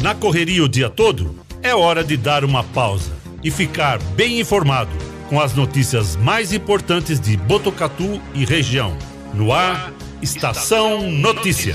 Na correria o dia todo, é hora de dar uma pausa e ficar bem informado com as notícias mais importantes de Botucatu e região. No ar, Estação Notícia.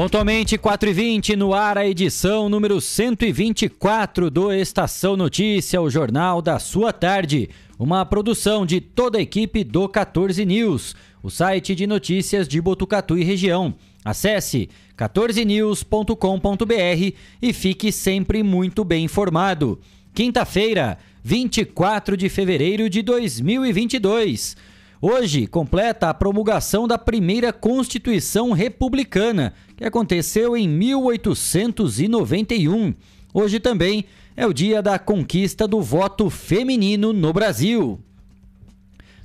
Pontualmente 4h20 no ar a edição número 124 do Estação Notícia, o jornal da sua tarde. Uma produção de toda a equipe do 14 News, o site de notícias de Botucatu e região. Acesse 14news.com.br e fique sempre muito bem informado. Quinta-feira, 24 de fevereiro de 2022. Hoje completa a promulgação da primeira Constituição Republicana, que aconteceu em 1891. Hoje também é o dia da conquista do voto feminino no Brasil.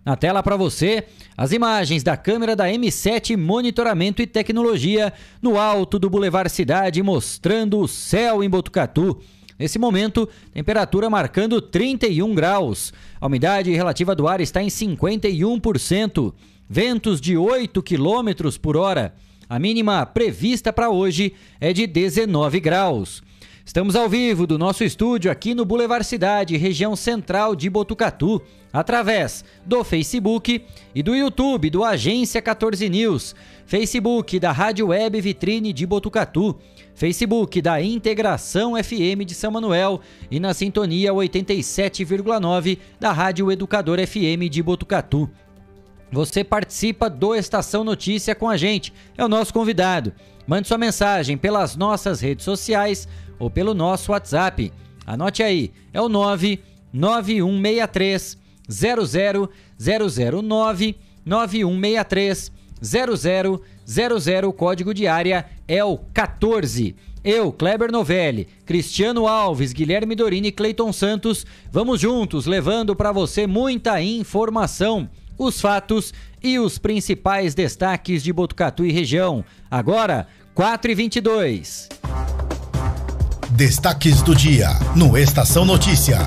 Na tela para você, as imagens da câmera da M7 Monitoramento e Tecnologia no alto do Boulevard Cidade mostrando o céu em Botucatu. Nesse momento, temperatura marcando 31 graus. A umidade relativa do ar está em 51%. Ventos de 8 km por hora. A mínima prevista para hoje é de 19 graus. Estamos ao vivo do nosso estúdio aqui no Boulevard Cidade, região central de Botucatu, através do Facebook e do YouTube do Agência 14 News, Facebook da Rádio Web Vitrine de Botucatu, Facebook da Integração FM de São Manuel e na sintonia 87,9 da Rádio Educador FM de Botucatu. Você participa do Estação Notícia com a gente, é o nosso convidado. Mande sua mensagem pelas nossas redes sociais ou pelo nosso WhatsApp. Anote aí, é o 99163 00009 9163 0000, código de área é o 14. Eu, Kleber Novelli, Cristiano Alves, Guilherme Dorini e Cleiton Santos, vamos juntos levando para você muita informação, os fatos e os principais destaques de Botucatu e região. Agora, 4 e 22. Destaques do dia no Estação Notícia.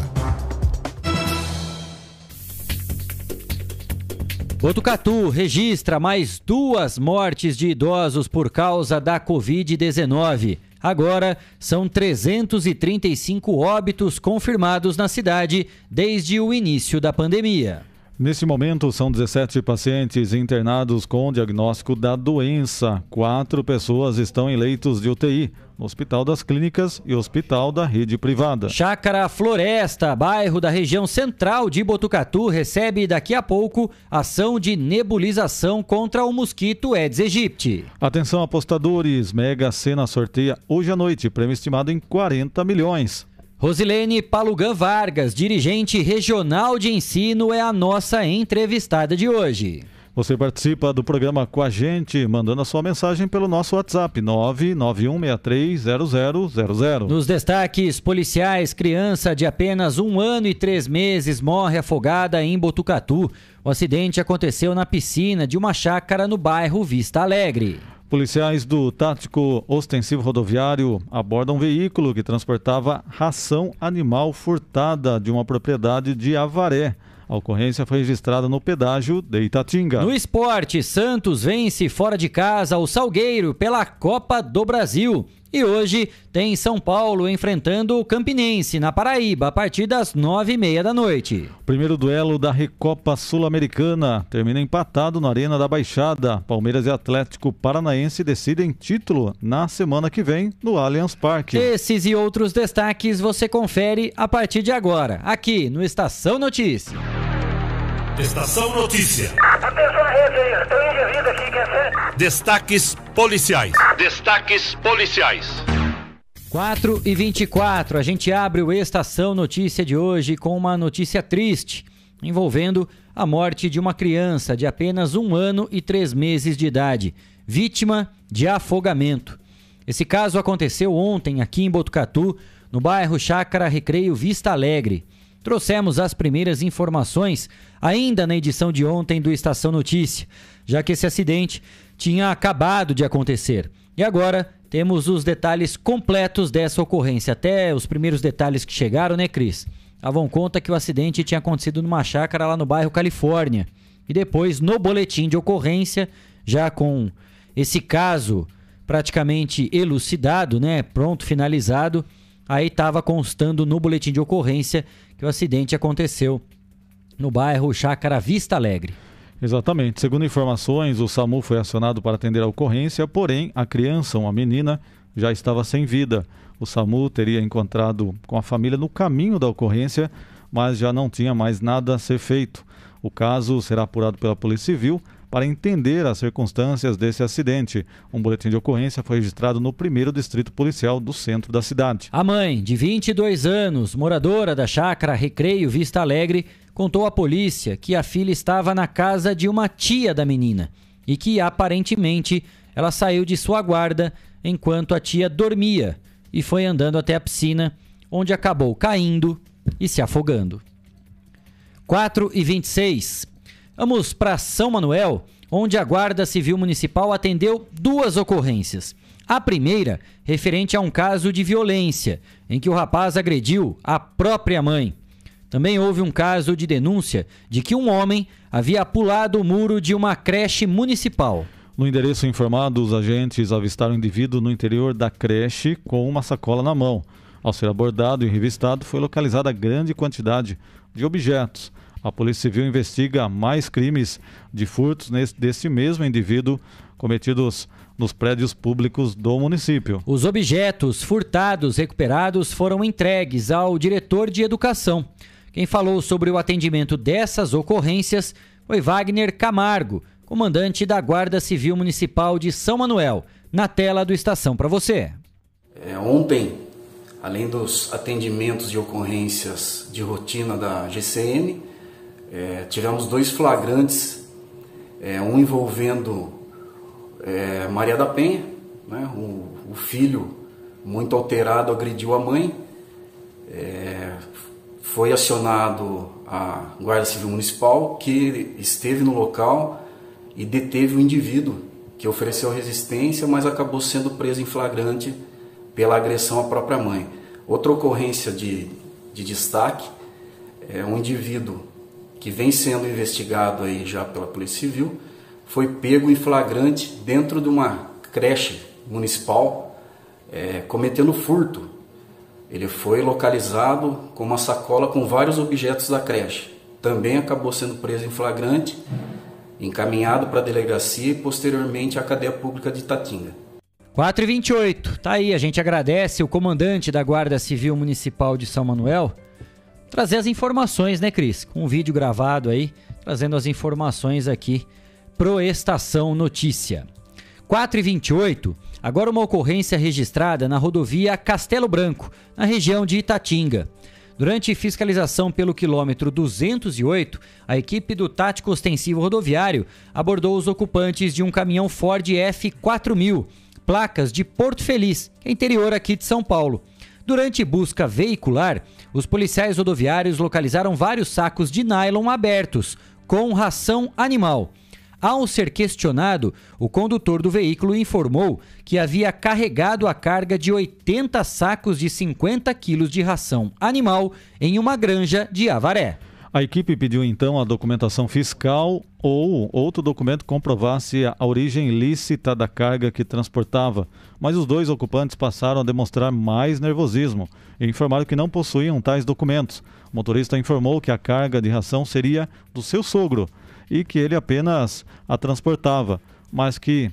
Botucatu registra mais duas mortes de idosos por causa da Covid-19. Agora, são 335 óbitos confirmados na cidade desde o início da pandemia. Nesse momento, são 17 pacientes internados com diagnóstico da doença. Quatro pessoas estão em leitos de UTI no Hospital das Clínicas e Hospital da Rede Privada. Chácara Floresta, bairro da região central de Botucatu, recebe daqui a pouco ação de nebulização contra o mosquito Aedes aegypti. Atenção apostadores, Mega Sena sorteia hoje à noite, prêmio estimado em 40 milhões. Rosilene Palugan Vargas, dirigente regional de ensino, é a nossa entrevistada de hoje. Você participa do programa com a gente, mandando a sua mensagem pelo nosso WhatsApp 991630000. Nos destaques policiais, criança de apenas um ano e três meses morre afogada em Botucatu. O acidente aconteceu na piscina de uma chácara no bairro Vista Alegre. Policiais do Tático Ostensivo Rodoviário abordam um veículo que transportava ração animal furtada de uma propriedade de Avaré. A ocorrência foi registrada no pedágio de Itatinga. No esporte, Santos vence fora de casa o Salgueiro pela Copa do Brasil. E hoje tem São Paulo enfrentando o Campinense na Paraíba a partir das nove e meia da noite. Primeiro duelo da Recopa Sul-Americana termina empatado na Arena da Baixada. Palmeiras e Atlético Paranaense decidem título na semana que vem no Allianz Parque. Esses e outros destaques você confere a partir de agora, aqui no Estação Notícia. Estação Notícia. Atenção à rede aí, tem um indivíduo aqui, quer ser? Destaques policiais. Destaques policiais. 4 e 24, a gente abre o Estação Notícia de hoje com uma notícia triste envolvendo a morte de uma criança de apenas um ano e três meses de idade, vítima de afogamento. Esse caso aconteceu ontem aqui em Botucatu, no bairro Chácara Recreio Vista Alegre. Trouxemos as primeiras informações ainda na edição de ontem do Estação Notícia, já que esse acidente tinha acabado de acontecer. E agora temos os detalhes completos dessa ocorrência. Até os primeiros detalhes que chegaram, né, Cris? Davam conta que o acidente tinha acontecido numa chácara lá no bairro Califórnia. E depois, no boletim de ocorrência, já com esse caso praticamente elucidado, né, pronto, finalizado, aí estava constando no boletim de ocorrência que o acidente aconteceu no bairro Chácara Vista Alegre. Exatamente. Segundo informações, o SAMU foi acionado para atender a ocorrência, porém a criança, uma menina, já estava sem vida. O SAMU teria encontrado com a família no caminho da ocorrência, mas já não tinha mais nada a ser feito. O caso será apurado pela Polícia Civil para entender as circunstâncias desse acidente. Um boletim de ocorrência foi registrado no primeiro distrito policial do centro da cidade. A mãe, de 22 anos, moradora da chácara Recreio Vista Alegre, contou à polícia que a filha estava na casa de uma tia da menina e que aparentemente ela saiu de sua guarda enquanto a tia dormia e foi andando até a piscina, onde acabou caindo e se afogando. 4 e 26. Vamos para São Manuel, onde a Guarda Civil Municipal atendeu duas ocorrências. A primeira, referente a um caso de violência, em que o rapaz agrediu a própria mãe. Também houve um caso de denúncia de que um homem havia pulado o muro de uma creche municipal. No endereço informado, os agentes avistaram o indivíduo no interior da creche com uma sacola na mão. Ao ser abordado e revistado, foi localizada grande quantidade de objetos. A Polícia Civil investiga mais crimes de furtos nesse, desse mesmo indivíduo cometidos nos prédios públicos do município. Os objetos furtados recuperados foram entregues ao diretor de educação. Quem falou sobre o atendimento dessas ocorrências foi Wagner Camargo, comandante da Guarda Civil Municipal de São Manuel. Na tela do Estação para você. É, ontem, além dos atendimentos de ocorrências de rotina da GCM, é, tivemos dois flagrantes, é, um envolvendo é, Maria da Penha, né, o, o, filho muito alterado agrediu a mãe, é, foi acionado a Guarda Civil Municipal, que esteve no local e deteve o indivíduo que ofereceu resistência, mas acabou sendo preso em flagrante pela agressão à própria mãe. Outra ocorrência de, de destaque é um indivíduo que vem sendo investigado aí já pela Polícia Civil, foi pego em flagrante dentro de uma creche municipal, é, cometendo furto ele foi localizado com uma sacola com vários objetos da creche. Também acabou sendo preso em flagrante, encaminhado para a delegacia e posteriormente à cadeia pública de Itatinga. 4 e 28 tá aí, a gente agradece o comandante da Guarda Civil Municipal de São Manuel trazer as informações, né, Cris? Com um vídeo gravado aí, trazendo as informações aqui pro Estação Notícia. 4 e 28 Agora uma ocorrência registrada na rodovia Castelo Branco, na região de Itatinga. Durante fiscalização pelo quilômetro 208, a equipe do Tático Ostensivo Rodoviário abordou os ocupantes de um caminhão Ford F4000, placas de Porto Feliz, é interior aqui de São Paulo. Durante busca veicular, os policiais rodoviários localizaram vários sacos de nylon abertos, com ração animal. Ao ser questionado, o condutor do veículo informou que havia carregado a carga de 80 sacos de 50 quilos de ração animal em uma granja de Avaré. A equipe pediu então a documentação fiscal ou outro documento que comprovasse a origem lícita da carga que transportava, mas os dois ocupantes passaram a demonstrar mais nervosismo e informaram que não possuíam tais documentos. O motorista informou que a carga de ração seria do seu sogro e que ele apenas a transportava, mas que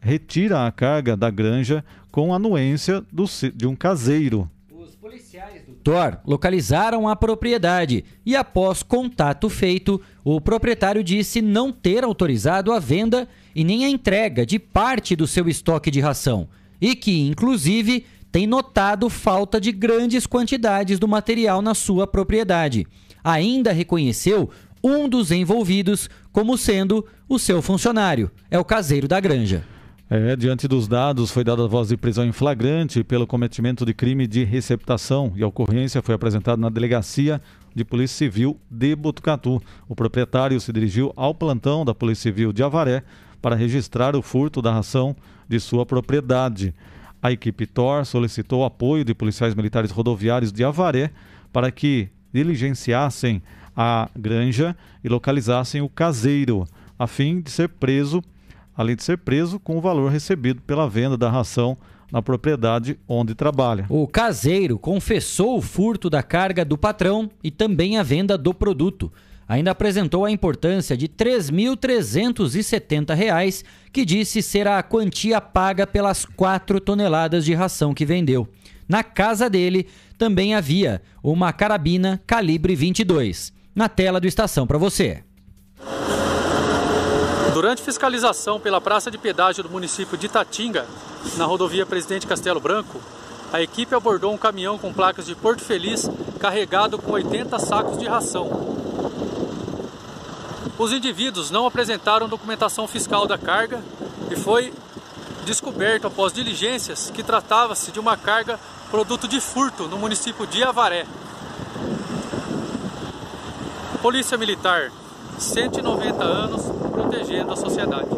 retira a carga da granja com anuência do, de um caseiro. Os policiais do TOR localizaram a propriedade e, após contato feito, o proprietário disse não ter autorizado a venda e nem a entrega de parte do seu estoque de ração e que, inclusive, tem notado falta de grandes quantidades do material na sua propriedade. Ainda reconheceu um dos envolvidos como sendo o seu funcionário, é o caseiro da granja. É, diante dos dados, foi dada a voz de prisão em flagrante pelo cometimento de crime de receptação e a ocorrência foi apresentada na delegacia de Polícia Civil de Botucatu. O proprietário se dirigiu ao plantão da Polícia Civil de Avaré para registrar o furto da ração de sua propriedade. A equipe TOR solicitou apoio de policiais militares rodoviários de Avaré para que diligenciassem a granja e localizassem o caseiro, a fim de ser preso, além de ser preso com o valor recebido pela venda da ração na propriedade onde trabalha. O caseiro confessou o furto da carga do patrão e também a venda do produto. Ainda apresentou a importância de R$ 3.370, que disse ser a quantia paga pelas 4 toneladas de ração que vendeu. Na casa dele também havia uma carabina calibre 22. Na tela do Estação para você. Durante fiscalização pela praça de pedágio do município de Itatinga, na rodovia Presidente Castelo Branco, a equipe abordou um caminhão com placas de Porto Feliz carregado com 80 sacos de ração. Os indivíduos não apresentaram documentação fiscal da carga e foi descoberto após diligências que tratava-se de uma carga produto de furto no município de Avaré. Polícia Militar, 190 anos, protegendo a sociedade.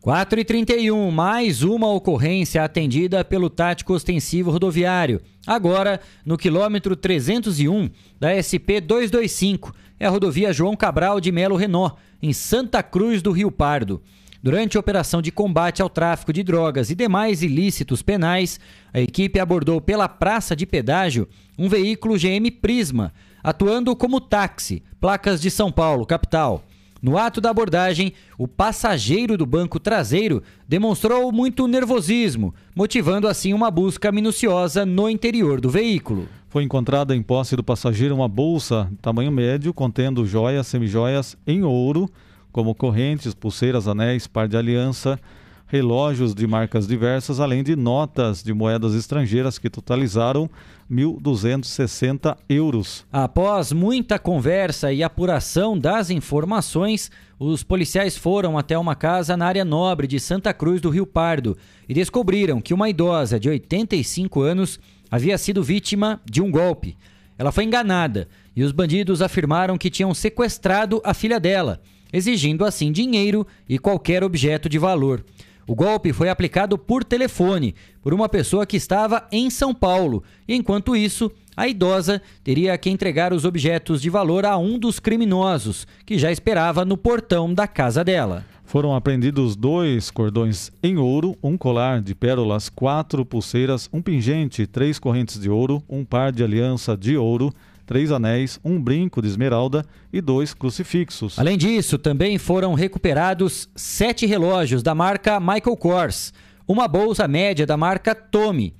4 e 31 mais uma ocorrência atendida pelo tático ostensivo rodoviário. Agora, no quilômetro 301 da SP 225, é a rodovia João Cabral de Melo Renault, em Santa Cruz do Rio Pardo. Durante a operação de combate ao tráfico de drogas e demais ilícitos penais, a equipe abordou pela praça de pedágio um veículo GM Prisma, atuando como táxi, placas de São Paulo, capital. No ato da abordagem, o passageiro do banco traseiro demonstrou muito nervosismo, motivando assim uma busca minuciosa no interior do veículo. Foi encontrada em posse do passageiro uma bolsa tamanho médio contendo joias, semijoias em ouro, como correntes, pulseiras, anéis, par de aliança, relógios de marcas diversas, além de notas de moedas estrangeiras que totalizaram 1.260 euros. Após muita conversa e apuração das informações, os policiais foram até uma casa na área nobre de Santa Cruz do Rio Pardo e descobriram que uma idosa de 85 anos havia sido vítima de um golpe. Ela foi enganada e os bandidos afirmaram que tinham sequestrado a filha dela, exigindo assim dinheiro e qualquer objeto de valor. O golpe foi aplicado por telefone por uma pessoa que estava em São Paulo. E enquanto isso, a idosa teria que entregar os objetos de valor a um dos criminosos, que já esperava no portão da casa dela. Foram apreendidos dois cordões em ouro, um colar de pérolas, quatro pulseiras, um pingente, três correntes de ouro, um par de aliança de ouro, três anéis, um brinco de esmeralda e dois crucifixos. Além disso, também foram recuperados sete relógios da marca Michael Kors, uma bolsa média da marca Tommy,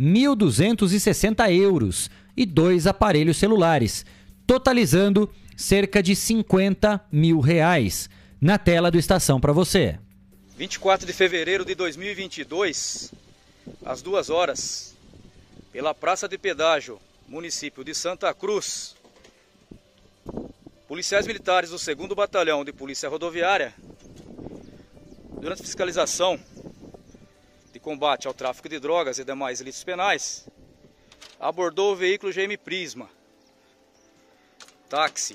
1.260 euros e dois aparelhos celulares, totalizando cerca de 50 mil reais na tela do Estação para você. 24 de fevereiro de 2022, às duas horas, pela Praça de Pedágio, município de Santa Cruz, policiais militares do 2 Batalhão de Polícia Rodoviária, durante fiscalização de combate ao tráfico de drogas e demais ilícitos penais, abordou o veículo GM Prisma, táxi,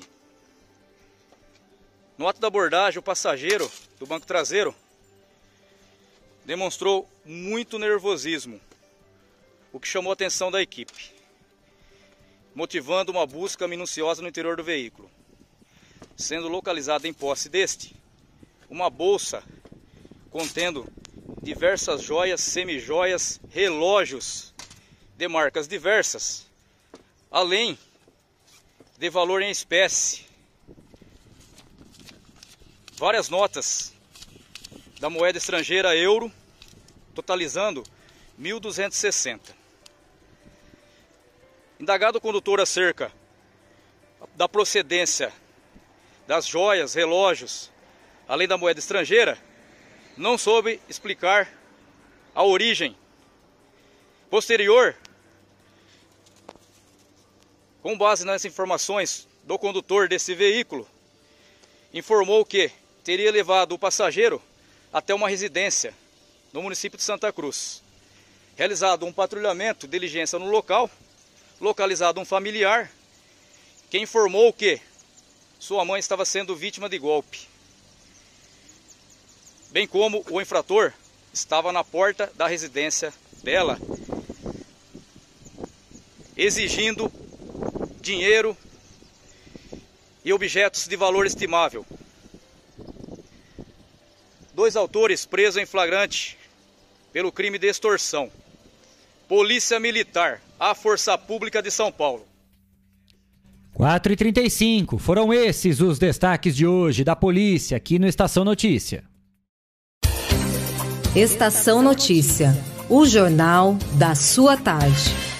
no ato da abordagem, o passageiro do banco traseiro demonstrou muito nervosismo, o que chamou a atenção da equipe, motivando uma busca minuciosa no interior do veículo. Sendo localizada em posse deste uma bolsa contendo diversas joias, semijoias, relógios de marcas diversas, além de valor em espécie várias notas da moeda estrangeira euro, totalizando 1.260. Indagado o condutor acerca da procedência das joias, relógios, além da moeda estrangeira, não soube explicar a origem. Posterior, com base nas informações do condutor desse veículo, informou que teria levado o passageiro até uma residência no município de Santa Cruz. Realizado um patrulhamento, diligência no local, localizado um familiar que informou que sua mãe estava sendo vítima de golpe. Bem como o infrator estava na porta da residência dela, exigindo dinheiro e objetos de valor estimável. Dois autores presos em flagrante pelo crime de extorsão. Polícia Militar, a Força Pública de São Paulo. 4 e 35 foram esses os destaques de hoje da polícia aqui no Estação Notícia. Estação Notícia, o jornal da sua tarde.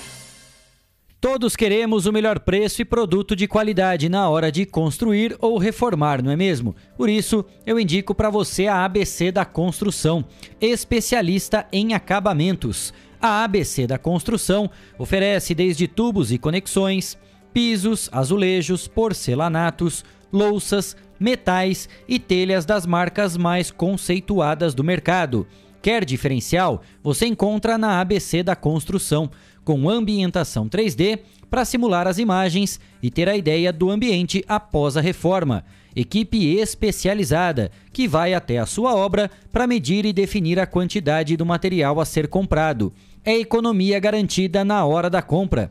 Todos queremos o melhor preço e produto de qualidade na hora de construir ou reformar, não é mesmo? Por isso, eu indico para você a ABC da Construção, especialista em acabamentos. A ABC da Construção oferece desde tubos e conexões, pisos, azulejos, porcelanatos, louças, metais e telhas das marcas mais conceituadas do mercado. Quer diferencial? Você encontra na ABC da Construção, com ambientação 3D para simular as imagens e ter a ideia do ambiente após a reforma. Equipe especializada que vai até a sua obra para medir e definir a quantidade do material a ser comprado. É economia garantida na hora da compra.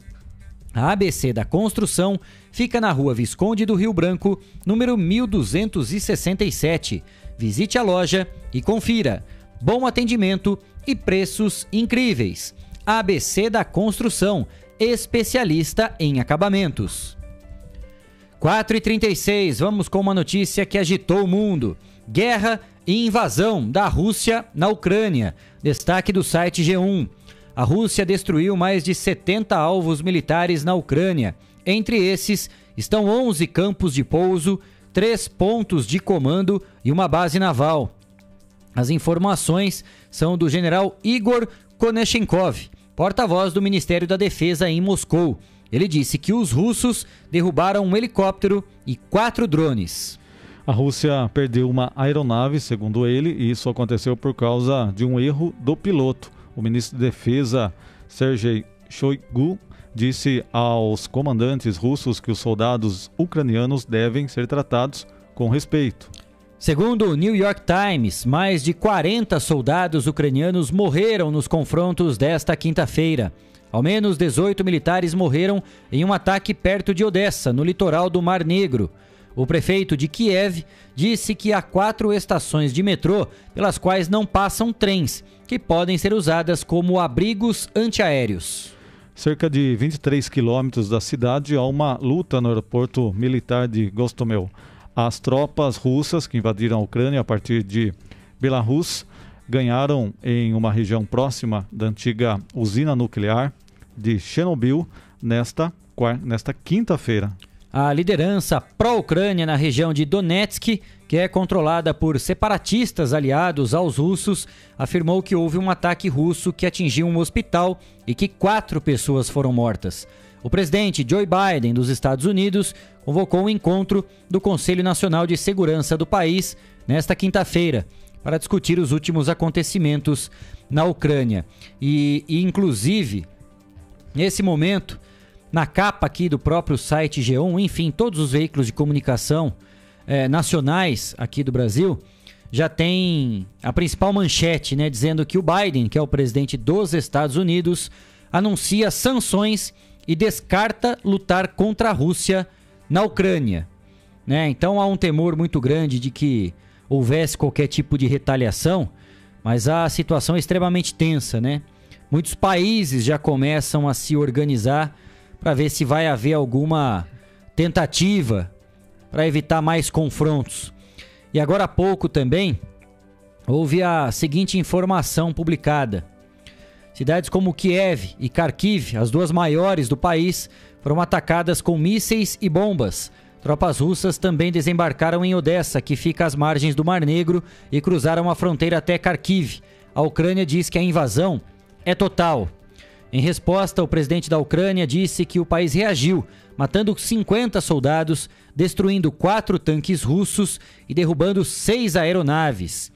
A ABC da Construção fica na rua Visconde do Rio Branco, número 1267. Visite a loja e confira. Bom atendimento e preços incríveis. ABC da Construção, especialista em acabamentos. 4 e 36 vamos com uma notícia que agitou o mundo. Guerra e invasão da Rússia na Ucrânia. Destaque do site G1. A Rússia destruiu mais de 70 alvos militares na Ucrânia. Entre esses estão 11 campos de pouso, três pontos de comando e uma base naval. As informações são do general Igor Konashenkov, porta-voz do Ministério da Defesa em Moscou. Ele disse que os russos derrubaram um helicóptero e quatro drones. A Rússia perdeu uma aeronave, segundo ele, e isso aconteceu por causa de um erro do piloto. O ministro de Defesa, Sergei Shoigu, disse aos comandantes russos que os soldados ucranianos devem ser tratados com respeito. Segundo o New York Times, mais de 40 soldados ucranianos morreram nos confrontos desta quinta-feira. Ao menos 18 militares morreram em um ataque perto de Odessa, no litoral do Mar Negro. O prefeito de Kiev disse que há quatro estações de metrô pelas quais não passam trens, que podem ser usadas como abrigos antiaéreos. Cerca de 23 quilômetros da cidade há uma luta no aeroporto militar de Gostomel. As tropas russas que invadiram a Ucrânia a partir de Belarus ganharam em uma região próxima da antiga usina nuclear de Chernobyl nesta, nesta quinta-feira. A liderança pró-Ucrânia na região de Donetsk, que é controlada por separatistas aliados aos russos, afirmou que houve um ataque russo que atingiu um hospital e que quatro pessoas foram mortas. O presidente Joe Biden dos Estados Unidos convocou um encontro do Conselho Nacional de Segurança do país nesta quinta-feira para discutir os últimos acontecimentos na Ucrânia. E, e, inclusive, nesse momento, na capa aqui do próprio site G1, enfim, todos os veículos de comunicação eh, nacionais aqui do Brasil já tem a principal manchete, né, dizendo que o Biden, que é o presidente dos Estados Unidos, anuncia sanções e descarta lutar contra a Rússia na Ucrânia. Né? Então há um temor muito grande de que houvesse qualquer tipo de retaliação, mas a situação é extremamente tensa, né? Muitos países já começam a se organizar para ver se vai haver alguma tentativa para evitar mais confrontos. E agora há pouco também houve a seguinte informação publicada. Cidades como Kiev e Kharkiv, as duas maiores do país, foram atacadas com mísseis e bombas. Tropas russas também desembarcaram em Odessa, que fica às margens do Mar Negro, e cruzaram a fronteira até Kharkiv. A Ucrânia diz que a invasão é total. Em resposta, o presidente da Ucrânia disse que o país reagiu, matando 50 soldados, destruindo quatro tanques russos e derrubando seis aeronaves.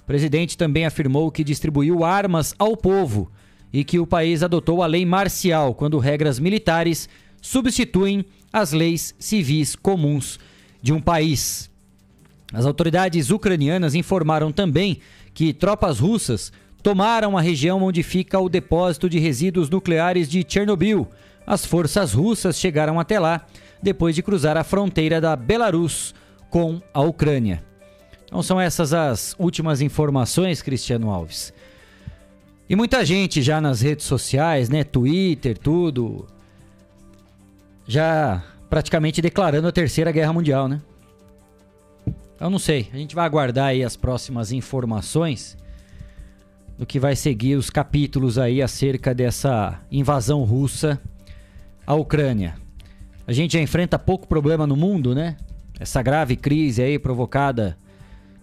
O presidente também afirmou que distribuiu armas ao povo e que o país adotou a lei marcial quando regras militares substituem as leis civis comuns de um país. As autoridades ucranianas informaram também que tropas russas tomaram a região onde fica o depósito de resíduos nucleares de Chernobyl. As forças russas chegaram até lá depois de cruzar a fronteira da Belarus com a Ucrânia. Então são essas as últimas informações, Cristiano Alves. E muita gente já nas redes sociais, né, Twitter, tudo, já praticamente declarando a Terceira Guerra Mundial, né? Eu não sei, a gente vai aguardar aí as próximas informações do que vai seguir os capítulos aí acerca dessa invasão russa à Ucrânia. A gente já enfrenta pouco problema no mundo, né? Essa grave crise aí provocada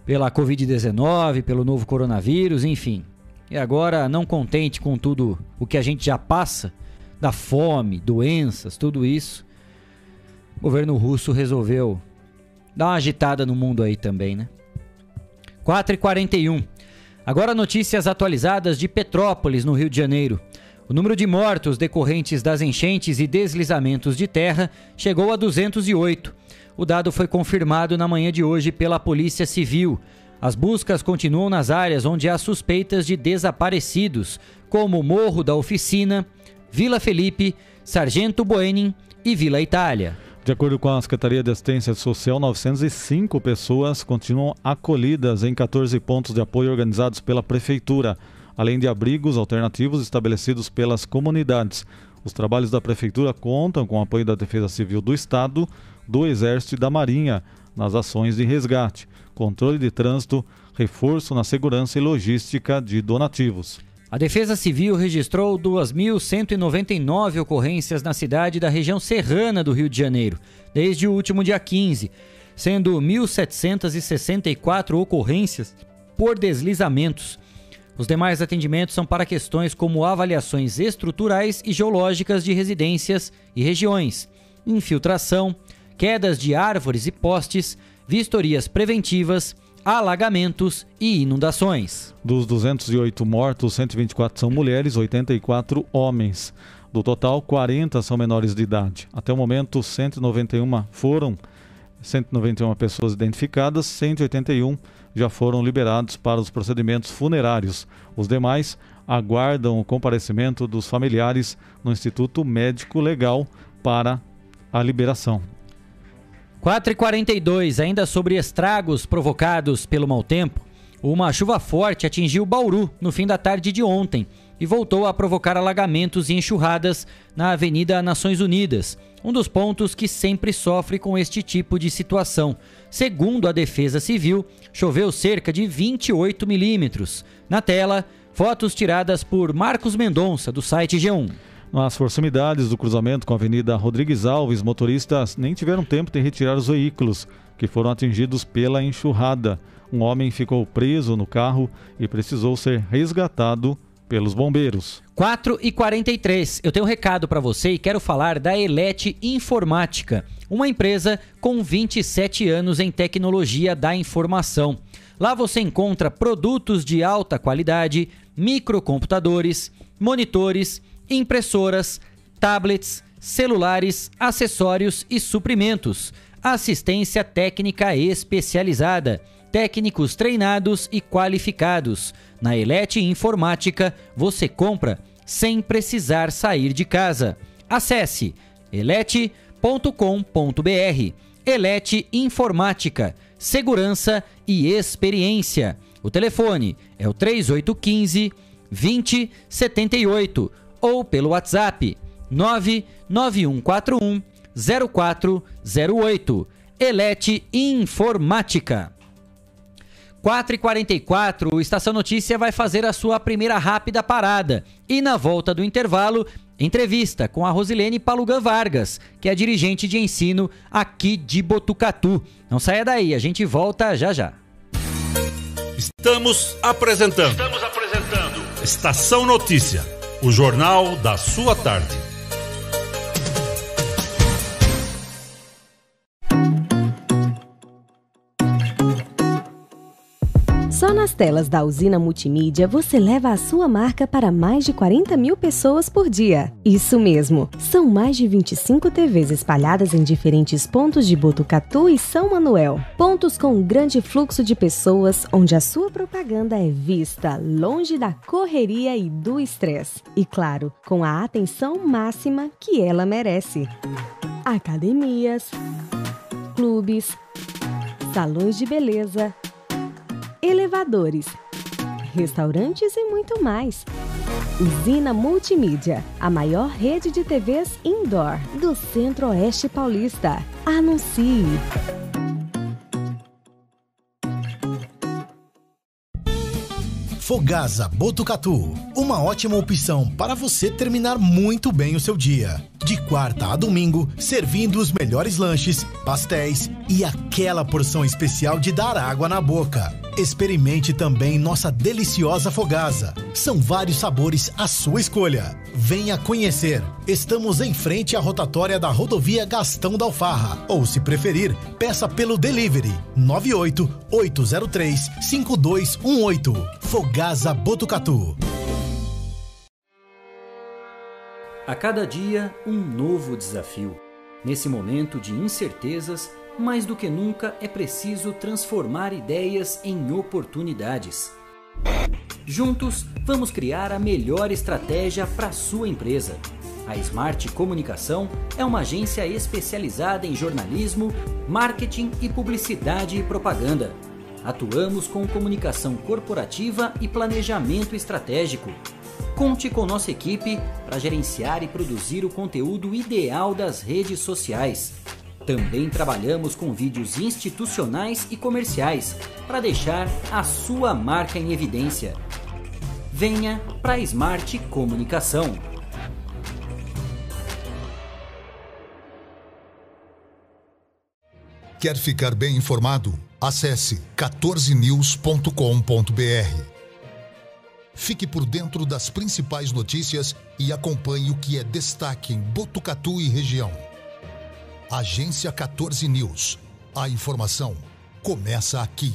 pela Covid-19, pelo novo coronavírus, enfim. E agora, não contente com tudo o que a gente já passa, da fome, doenças, tudo isso, o governo russo resolveu dar uma agitada no mundo aí também, né? 4h41. Agora notícias atualizadas de Petrópolis, no Rio de Janeiro. O número de mortos decorrentes das enchentes e deslizamentos de terra chegou a 208. O dado foi confirmado na manhã de hoje pela Polícia Civil. As buscas continuam nas áreas onde há suspeitas de desaparecidos, como Morro da Oficina, Vila Felipe, Sargento Boening e Vila Itália. De acordo com a Secretaria de Assistência Social, 905 pessoas continuam acolhidas em 14 pontos de apoio organizados pela Prefeitura, além de abrigos alternativos estabelecidos pelas comunidades. Os trabalhos da Prefeitura contam com o apoio da Defesa Civil do Estado, do Exército e da Marinha nas ações de resgate, controle de trânsito, reforço na segurança e logística de donativos. A Defesa Civil registrou 2.199 ocorrências na cidade da região serrana do Rio de Janeiro, desde o último dia 15, sendo 1.764 ocorrências por deslizamentos. Os demais atendimentos são para questões como avaliações estruturais e geológicas de residências e regiões, infiltração, quedas de árvores e postes, vistorias preventivas, alagamentos e inundações. Dos 208 mortos, 124 são mulheres, 84 homens. Do total, 40 são menores de idade. Até o momento, 191 foram 191 pessoas identificadas, 181 já foram liberados para os procedimentos funerários. Os demais aguardam o comparecimento dos familiares no Instituto Médico Legal para a liberação. 4h42, ainda sobre estragos provocados pelo mau tempo. Uma chuva forte atingiu Bauru no fim da tarde de ontem e voltou a provocar alagamentos e enxurradas na Avenida Nações Unidas, um dos pontos que sempre sofre com este tipo de situação. Segundo a Defesa Civil, choveu cerca de 28 milímetros. Na tela, fotos tiradas por Marcos Mendonça, do site G1. Nas proximidades do cruzamento com a Avenida Rodrigues Alves, motoristas nem tiveram tempo de retirar os veículos, que foram atingidos pela enxurrada. Um homem ficou preso no carro e precisou ser resgatado pelos bombeiros. 4 e 43. Eu tenho um recado para você e quero falar da Elete Informática, uma empresa com 27 anos em tecnologia da informação. Lá você encontra produtos de alta qualidade, microcomputadores, monitores, impressoras, tablets, celulares, acessórios e suprimentos, assistência técnica especializada, técnicos treinados e qualificados. Na Elete Informática você compra sem precisar sair de casa. Acesse elete.com.br. Elete Informática, segurança e experiência. O telefone é o 3815 2078 ou pelo WhatsApp 99141 0408. Elete Informática. 4h44, o Estação Notícia vai fazer a sua primeira rápida parada. E na volta do intervalo, entrevista com a Rosilene Palugan Vargas, que é dirigente de ensino aqui de Botucatu. Não saia daí, a gente volta já já. Estamos apresentando. Estamos apresentando. Estação Notícia, o jornal da sua tarde. Só nas telas da usina multimídia você leva a sua marca para mais de 40 mil pessoas por dia. Isso mesmo, são mais de 25 TVs espalhadas em diferentes pontos de Botucatu e São Manuel. Pontos com um grande fluxo de pessoas, onde a sua propaganda é vista longe da correria e do estresse. E claro, com a atenção máxima que ela merece. Academias, clubes, salões de beleza elevadores, restaurantes e muito mais. Usina Multimídia, a maior rede de TVs indoor do Centro-Oeste Paulista. Anuncie! Fogasa Botucatu, uma ótima opção para você terminar muito bem o seu dia. De quarta a domingo, servindo os melhores lanches, pastéis e aquela porção especial de dar água na boca. Experimente também nossa deliciosa fogasa. São vários sabores à sua escolha. Venha conhecer. Estamos em frente à rotatória da rodovia Gastão da Alfarra. Ou, se preferir, peça pelo delivery 98 803 5218. Fogasa Botucatu. A cada dia, um novo desafio. Nesse momento de incertezas, mais do que nunca é preciso transformar ideias em oportunidades. Juntos, vamos criar a melhor estratégia para sua empresa. A Smart Comunicação é uma agência especializada em jornalismo, marketing e publicidade e propaganda. Atuamos com comunicação corporativa e planejamento estratégico. Conte com nossa equipe para gerenciar e produzir o conteúdo ideal das redes sociais. Também trabalhamos com vídeos institucionais e comerciais para deixar a sua marca em evidência. Venha para a Smart Comunicação. Quer ficar bem informado? Acesse 14news.com.br. Fique por dentro das principais notícias e acompanhe o que é destaque em Botucatu e região. Agência 14 News. A informação começa aqui.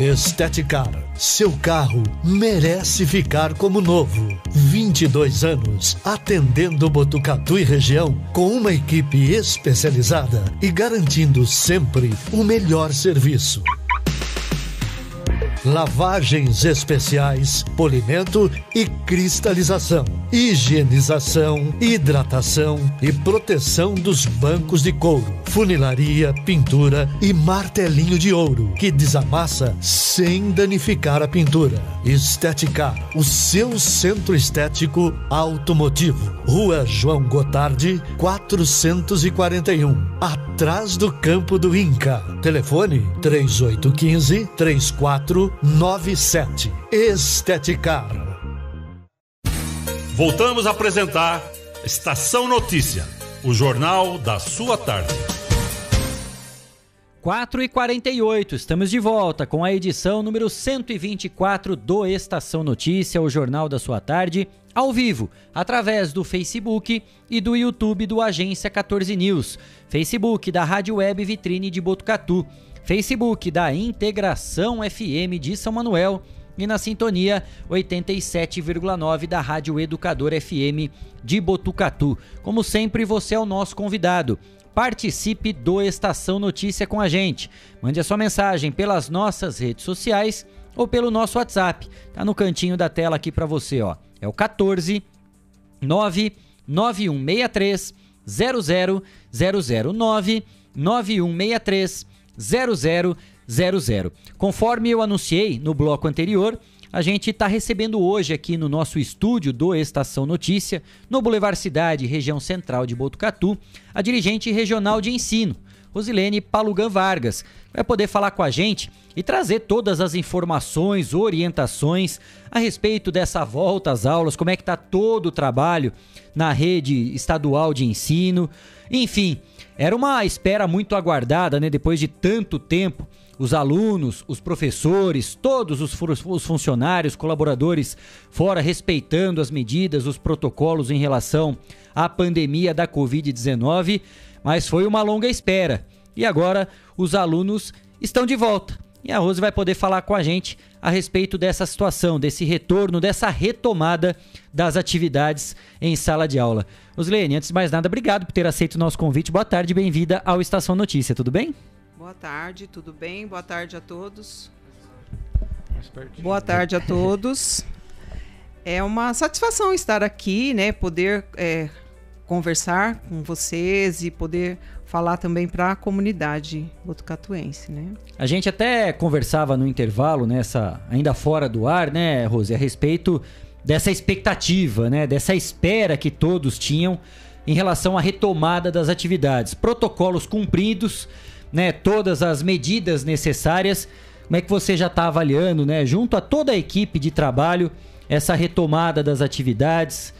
Esteticar. Seu carro merece ficar como novo. 22 anos atendendo Botucatu e região com uma equipe especializada e garantindo sempre o melhor serviço lavagens especiais, polimento e cristalização, higienização, hidratação e proteção dos bancos de couro, funilaria, pintura e martelinho de ouro que desamassa sem danificar a pintura. Esteticar, o seu centro estético automotivo. Rua João Gotardi, 441, atrás do campo do Inca. Telefone 3815 3497. Esteticar. Voltamos a apresentar Estação Notícia, o jornal da sua tarde. 4 e 48 estamos de volta com a edição número 124 do Estação Notícia, o jornal da sua tarde, ao vivo, através do Facebook e do YouTube do Agência 14 News, Facebook da Rádio Web Vitrine de Botucatu, Facebook da Integração FM de São Manuel e na sintonia 87,9 da Rádio Educador FM de Botucatu. Como sempre, você é o nosso convidado participe do Estação Notícia com a gente. Mande a sua mensagem pelas nossas redes sociais ou pelo nosso WhatsApp. Tá no cantinho da tela aqui para você, ó. É o 14 99163 00009 9163 0000. Conforme eu anunciei no bloco anterior, a gente está recebendo hoje aqui no nosso estúdio do Estação Notícia, no Boulevard Cidade, região central de Botucatu, a dirigente regional de ensino, Rosilene Palugan Vargas. Vai poder falar com a gente e trazer todas as informações, orientações a respeito dessa volta às aulas, como é que está todo o trabalho na rede estadual de ensino. Enfim, era uma espera muito aguardada, né? Depois de tanto tempo os alunos, os professores, todos os, os funcionários, colaboradores fora respeitando as medidas, os protocolos em relação à pandemia da Covid-19, mas foi uma longa espera. e agora os alunos estão de volta. E a Rose vai poder falar com a gente a respeito dessa situação, desse retorno, dessa retomada das atividades em sala de aula. Rosilene, antes de mais nada, obrigado por ter aceito o nosso convite. Boa tarde, bem-vinda ao Estação Notícia, tudo bem? Boa tarde, tudo bem? Boa tarde a todos. Boa tarde a todos. É uma satisfação estar aqui, né? Poder é, conversar com vocês e poder falar também para a comunidade botucatuense, né? A gente até conversava no intervalo, nessa ainda fora do ar, né, Rose, a respeito dessa expectativa, né, dessa espera que todos tinham em relação à retomada das atividades, protocolos cumpridos, né, todas as medidas necessárias. Como é que você já está avaliando, né, junto a toda a equipe de trabalho, essa retomada das atividades?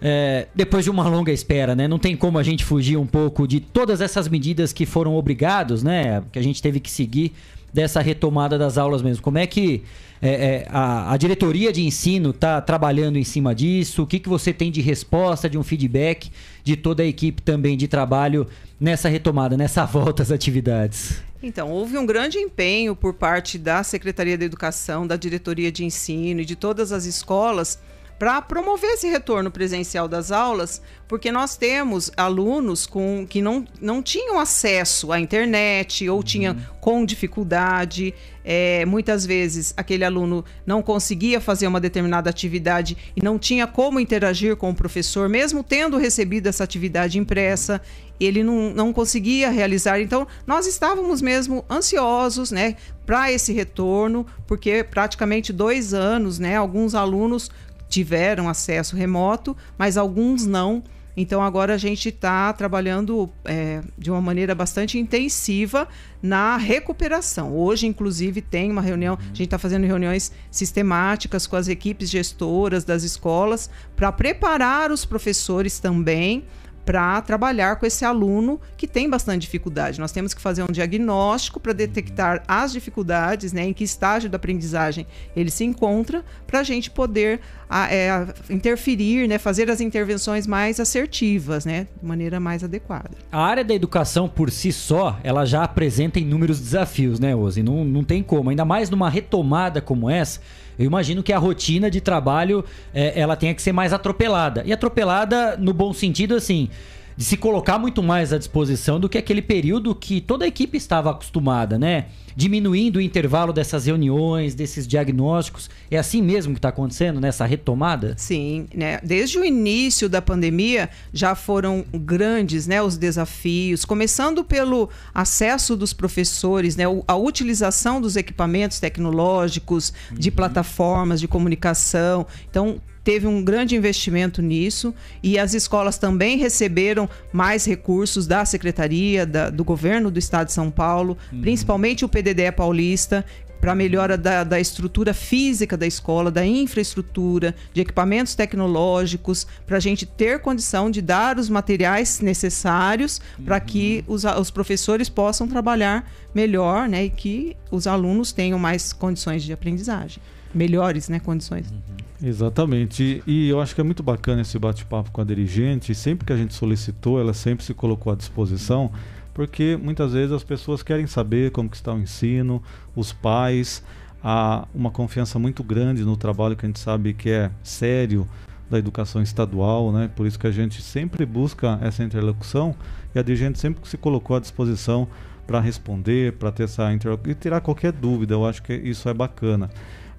É, depois de uma longa espera, né? Não tem como a gente fugir um pouco de todas essas medidas que foram obrigados, né? Que a gente teve que seguir dessa retomada das aulas mesmo. Como é que é, é, a, a, diretoria de ensino está trabalhando em cima disso? O que, que você tem de resposta, de um feedback de toda a equipe também de trabalho nessa retomada, nessa volta às atividades? Então, houve um grande empenho por parte da Secretaria da Educação, da diretoria de ensino e de todas as escolas para promover esse retorno presencial das aulas, porque nós temos alunos com, que não, não tinham acesso à internet ou uhum. tinham com dificuldade. É, muitas vezes aquele aluno não conseguia fazer uma determinada atividade e não tinha como interagir com o professor, mesmo tendo recebido essa atividade impressa, ele não, não conseguia realizar. Então, nós estávamos mesmo ansiosos né, para esse retorno, porque praticamente dois anos, né, alguns alunos tiveram acesso remoto, mas alguns não. Então agora a gente está trabalhando é, de uma maneira bastante intensiva na recuperação. Hoje, inclusive, tem uma reunião, a gente está fazendo reuniões sistemáticas com as equipes gestoras das escolas para preparar os professores também para trabalhar com esse aluno que tem bastante dificuldade. Nós temos que fazer um diagnóstico para detectar as dificuldades, né, em que estágio da aprendizagem ele se encontra, para a gente poder a, é, interferir, né, fazer as intervenções mais assertivas, né, de maneira mais adequada. A área da educação por si só, ela já apresenta inúmeros desafios, né, Ozzy? Não, não tem como, ainda mais numa retomada como essa eu imagino que a rotina de trabalho é, ela tenha que ser mais atropelada. E atropelada no bom sentido, assim, de se colocar muito mais à disposição do que aquele período que toda a equipe estava acostumada, né? Diminuindo o intervalo dessas reuniões, desses diagnósticos. É assim mesmo que está acontecendo nessa retomada? Sim, né? Desde o início da pandemia já foram grandes, né, os desafios, começando pelo acesso dos professores, né, a utilização dos equipamentos tecnológicos, de uhum. plataformas de comunicação. Então, teve um grande investimento nisso e as escolas também receberam mais recursos da secretaria, da, do governo do estado de São Paulo, uhum. principalmente o PDD paulista, para melhora da, da, estrutura física da escola, da infraestrutura, de equipamentos tecnológicos, para a gente ter condição de dar os materiais necessários uhum. para que os, os, professores possam trabalhar melhor né, e que os alunos tenham mais condições de aprendizagem, melhores né, condições. Uhum. Exatamente. E, e eu acho que é muito bacana esse bate-papo com a dirigente. sempre que a gente solicitou, ela sempre se colocou à disposição, porque muitas vezes as pessoas querem saber como que está o ensino, os pais, há uma confiança muito grande no trabalho que a gente sabe que é sério da educação estadual, né? Por isso que a gente sempre busca essa interlocução e a dirigente sempre se colocou à disposição para responder, para ter essa interlocução e tirar qualquer dúvida. Eu acho que isso é bacana.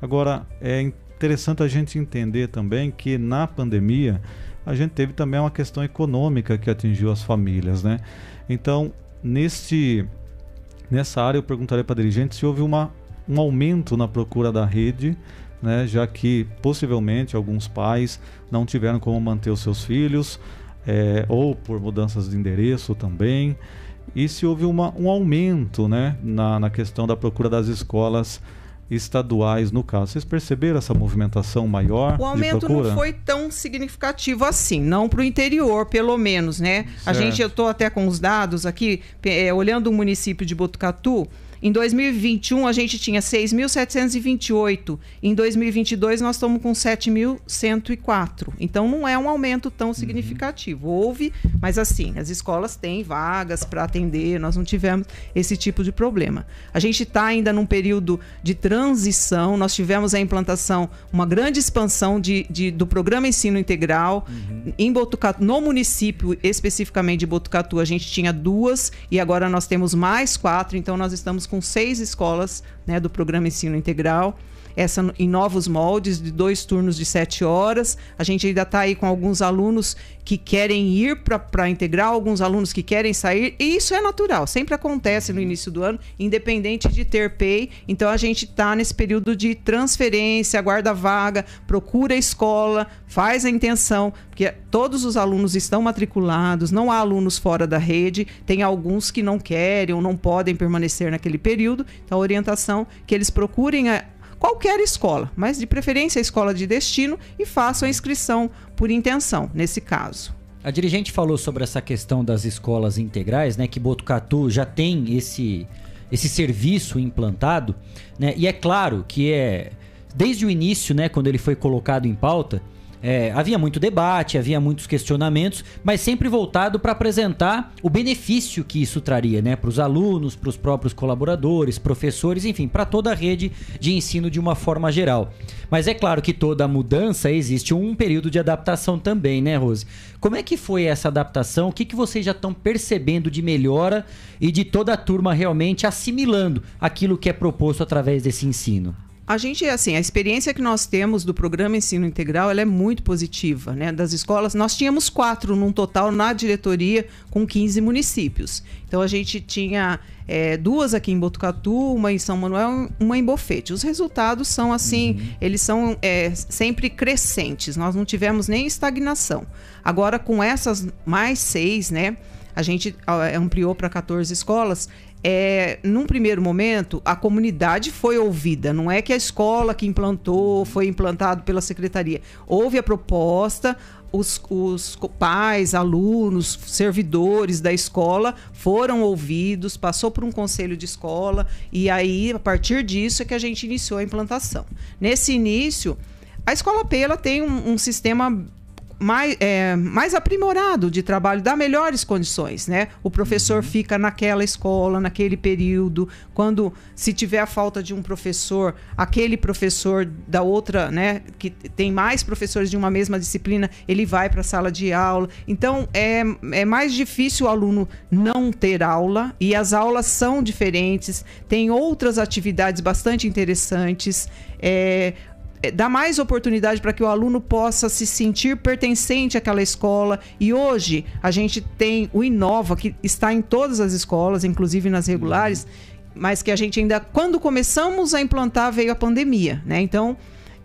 Agora, é interessante a gente entender também que na pandemia a gente teve também uma questão econômica que atingiu as famílias, né? Então, neste nessa área eu perguntaria para a dirigente se houve uma, um aumento na procura da rede, né? Já que possivelmente alguns pais não tiveram como manter os seus filhos, é, ou por mudanças de endereço também, e se houve uma, um aumento, né? Na, na questão da procura das escolas estaduais no caso. Vocês perceberam essa movimentação maior? O aumento não foi tão significativo assim, não para o interior, pelo menos, né? Certo. A gente, eu estou até com os dados aqui, é, olhando o município de Botucatu, em 2021 a gente tinha 6.728. Em 2022 nós estamos com 7.104. Então não é um aumento tão significativo. Houve, mas assim, as escolas têm vagas para atender, nós não tivemos esse tipo de problema. A gente está ainda num período de transição, nós tivemos a implantação, uma grande expansão de, de do programa Ensino Integral. Em Botucatu, no município especificamente de Botucatu, a gente tinha duas e agora nós temos mais quatro, então nós estamos com seis escolas né, do programa Ensino Integral. Essa em novos moldes, de dois turnos de sete horas. A gente ainda está aí com alguns alunos que querem ir para integral, alguns alunos que querem sair, e isso é natural, sempre acontece no início do ano, independente de ter PEI. Então a gente está nesse período de transferência, aguarda vaga, procura a escola, faz a intenção, porque todos os alunos estão matriculados, não há alunos fora da rede, tem alguns que não querem ou não podem permanecer naquele período. Então a orientação é que eles procurem a qualquer escola, mas de preferência a escola de destino e façam a inscrição por intenção, nesse caso. A dirigente falou sobre essa questão das escolas integrais, né? Que Botucatu já tem esse, esse serviço implantado, né? E é claro que é desde o início, né? Quando ele foi colocado em pauta, é, havia muito debate, havia muitos questionamentos, mas sempre voltado para apresentar o benefício que isso traria, né, para os alunos, para os próprios colaboradores, professores, enfim, para toda a rede de ensino de uma forma geral. Mas é claro que toda mudança existe um período de adaptação também, né, Rose? Como é que foi essa adaptação? O que, que vocês já estão percebendo de melhora e de toda a turma realmente assimilando aquilo que é proposto através desse ensino? A gente, assim, a experiência que nós temos do programa Ensino Integral, ela é muito positiva, né? Das escolas, nós tínhamos quatro num total na diretoria com 15 municípios. Então a gente tinha é, duas aqui em Botucatu, uma em São Manuel, uma em Bofete. Os resultados são assim, uhum. eles são é, sempre crescentes. Nós não tivemos nem estagnação. Agora com essas mais seis, né? A gente ampliou para 14 escolas é, num primeiro momento, a comunidade foi ouvida. Não é que a escola que implantou foi implantado pela secretaria. Houve a proposta, os, os, pais, alunos, servidores da escola foram ouvidos, passou por um conselho de escola e aí, a partir disso, é que a gente iniciou a implantação. Nesse início, a escola P ela tem um, um sistema mais, é, mais aprimorado de trabalho, dá melhores condições, né? O professor uhum. fica naquela escola, naquele período, quando se tiver a falta de um professor, aquele professor da outra, né, que tem mais professores de uma mesma disciplina, ele vai para a sala de aula. Então é, é mais difícil o aluno não ter aula e as aulas são diferentes, tem outras atividades bastante interessantes. É, dá mais oportunidade para que o aluno possa se sentir pertencente àquela escola. E hoje a gente tem o Inova, que está em todas as escolas, inclusive nas regulares, mas que a gente ainda, quando começamos a implantar, veio a pandemia, né? Então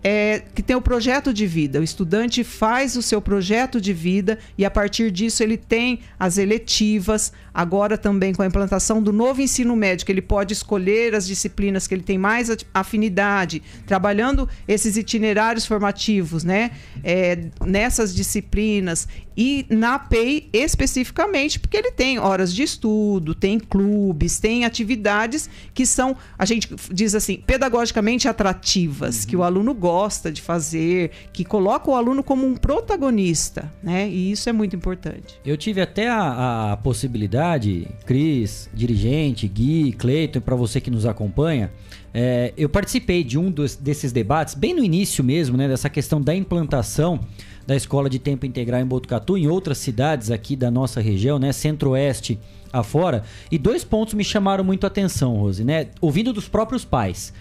é, que tem o projeto de vida. O estudante faz o seu projeto de vida e a partir disso ele tem as eletivas. Agora também com a implantação do novo ensino médio, ele pode escolher as disciplinas que ele tem mais afinidade, trabalhando esses itinerários formativos, né? É, nessas disciplinas e na PEI especificamente, porque ele tem horas de estudo, tem clubes, tem atividades que são, a gente diz assim, pedagogicamente atrativas, uhum. que o aluno gosta de fazer, que coloca o aluno como um protagonista, né? E isso é muito importante. Eu tive até a, a possibilidade, Cris, dirigente, Gui, Cleiton, para você que nos acompanha, é, eu participei de um dos, desses debates, bem no início mesmo, né, dessa questão da implantação da escola de tempo integral em Botucatu, em outras cidades aqui da nossa região, né, centro-oeste afora. E dois pontos me chamaram muito a atenção, Rose, né, ouvindo dos próprios pais.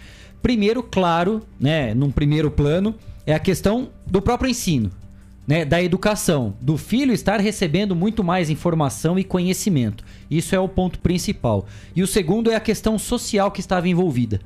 Primeiro, claro, né, num primeiro plano, é a questão do próprio ensino, né, da educação, do filho estar recebendo muito mais informação e conhecimento. Isso é o ponto principal. E o segundo é a questão social que estava envolvida.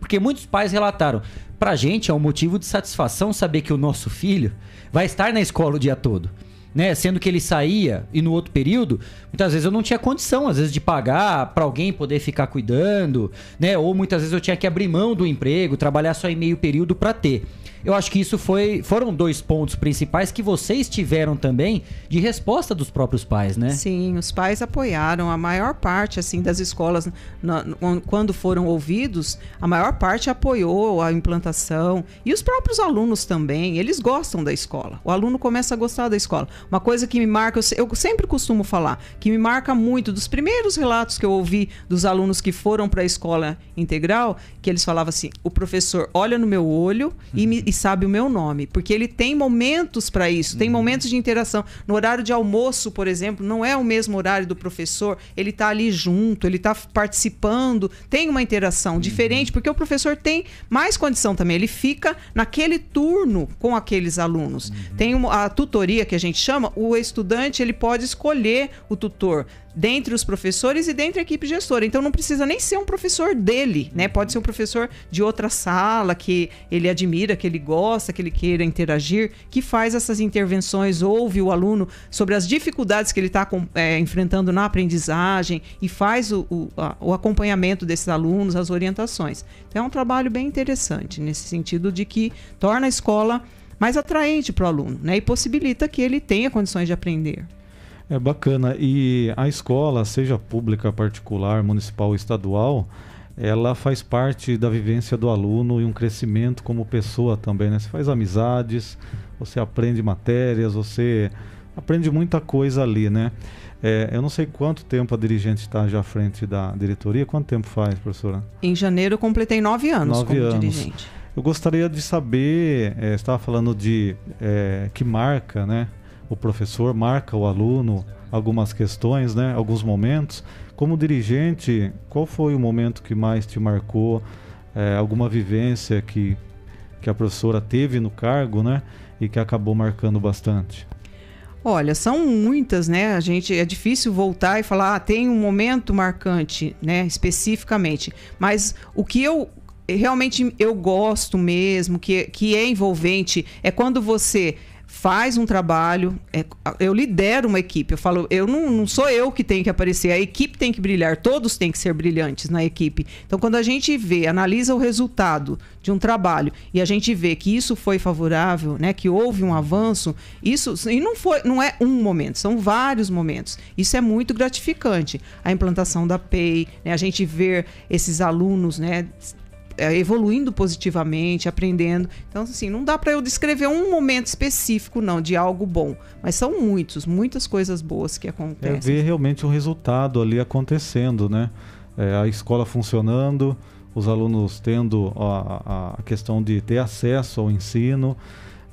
Porque muitos pais relataram: pra gente é um motivo de satisfação saber que o nosso filho vai estar na escola o dia todo. Né? Sendo que ele saía e no outro período, muitas vezes eu não tinha condição, às vezes, de pagar para alguém poder ficar cuidando, né? Ou muitas vezes eu tinha que abrir mão do emprego, trabalhar só em meio período para ter. Eu acho que isso foi foram dois pontos principais que vocês tiveram também de resposta dos próprios pais, né? Sim, os pais apoiaram a maior parte assim das escolas na, quando foram ouvidos, a maior parte apoiou a implantação e os próprios alunos também, eles gostam da escola. O aluno começa a gostar da escola. Uma coisa que me marca, eu sempre costumo falar, que me marca muito dos primeiros relatos que eu ouvi dos alunos que foram para a escola integral, que eles falavam assim: o professor olha no meu olho e, me, e sabe o meu nome, porque ele tem momentos para isso, tem uhum. momentos de interação. No horário de almoço, por exemplo, não é o mesmo horário do professor, ele está ali junto, ele está participando, tem uma interação uhum. diferente, porque o professor tem mais condição também, ele fica naquele turno com aqueles alunos. Uhum. Tem uma, a tutoria que a gente chama, o estudante ele pode escolher o tutor dentre os professores e dentre a equipe gestora. Então não precisa nem ser um professor dele, né? Pode ser um professor de outra sala que ele admira, que ele gosta, que ele queira interagir, que faz essas intervenções, ouve o aluno sobre as dificuldades que ele está é, enfrentando na aprendizagem e faz o, o, a, o acompanhamento desses alunos, as orientações. Então é um trabalho bem interessante nesse sentido de que torna a escola mais atraente para o aluno, né? E possibilita que ele tenha condições de aprender. É bacana. E a escola, seja pública, particular, municipal ou estadual, ela faz parte da vivência do aluno e um crescimento como pessoa também, né? Você faz amizades, você aprende matérias, você aprende muita coisa ali, né? É, eu não sei quanto tempo a dirigente está já à frente da diretoria. Quanto tempo faz, professora? Em janeiro eu completei nove anos nove como anos. dirigente. Eu gostaria de saber, é, estava falando de é, que marca, né? O professor marca o aluno algumas questões, né, alguns momentos. Como dirigente, qual foi o momento que mais te marcou? É, alguma vivência que, que a professora teve no cargo, né, e que acabou marcando bastante? Olha, são muitas, né? A gente é difícil voltar e falar, ah, tem um momento marcante, né, especificamente. Mas o que eu realmente eu gosto mesmo, que, que é envolvente, é quando você faz um trabalho, é, eu lidero uma equipe. Eu falo, eu não, não, sou eu que tenho que aparecer, a equipe tem que brilhar, todos têm que ser brilhantes na equipe. Então, quando a gente vê, analisa o resultado de um trabalho e a gente vê que isso foi favorável, né, que houve um avanço, isso e não foi, não é um momento, são vários momentos. Isso é muito gratificante. A implantação da PEI, né, a gente ver esses alunos, né, evoluindo positivamente, aprendendo. Então, assim, não dá para eu descrever um momento específico, não, de algo bom. Mas são muitos, muitas coisas boas que acontecem. É ver realmente o resultado ali acontecendo, né? É, a escola funcionando, os alunos tendo a, a questão de ter acesso ao ensino.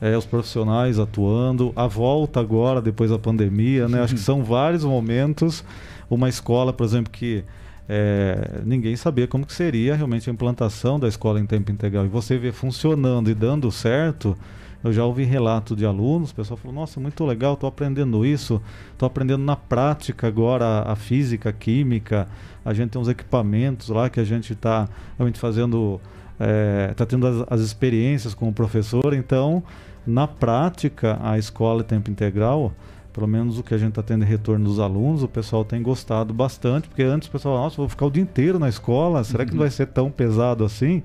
É, os profissionais atuando, a volta agora, depois da pandemia, né? Acho que são vários momentos. Uma escola, por exemplo, que é, ninguém sabia como que seria realmente a implantação da escola em tempo integral. E você vê funcionando e dando certo, eu já ouvi relato de alunos, o pessoal falou, nossa, muito legal, estou aprendendo isso, estou aprendendo na prática agora a, a, física, a química, a gente tem uns equipamentos lá que a gente está realmente fazendo, está é, tá tendo as, as experiências com o professor, então, na prática, a escola em tempo integral pelo menos o que a gente está tendo retorno dos alunos, o pessoal tem gostado bastante, porque antes o pessoal, nossa, vou ficar o dia inteiro na escola, será que não vai ser tão pesado assim?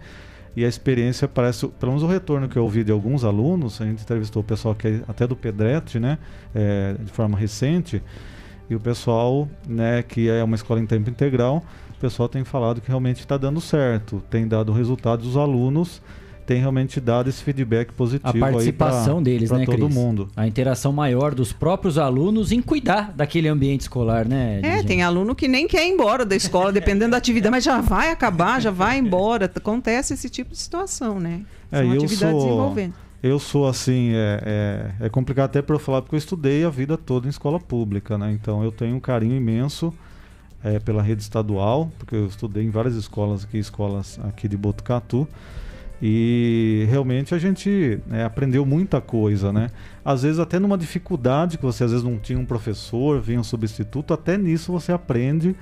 E a experiência parece, pelo menos o retorno que eu ouvi de alguns alunos, a gente entrevistou o pessoal que é até do Pedrete, né, é, de forma recente, e o pessoal, né, que é uma escola em tempo integral, o pessoal tem falado que realmente está dando certo, tem dado resultados dos alunos tem realmente dado esse feedback positivo. A participação pra, deles, pra né, todo Cris? mundo. A interação maior dos próprios alunos em cuidar daquele ambiente escolar, né? É, tem aluno que nem quer ir embora da escola, dependendo da atividade, mas já vai acabar, já vai embora. Acontece esse tipo de situação, né? É, São é, atividades sou... envolventes. Eu sou assim, é, é, é complicado até para eu falar, porque eu estudei a vida toda em escola pública, né? Então eu tenho um carinho imenso é, pela rede estadual, porque eu estudei em várias escolas aqui, escolas aqui de Botucatu. E realmente a gente né, aprendeu muita coisa, né? Às vezes até numa dificuldade que você às vezes não tinha um professor, vinha um substituto, até nisso você aprende,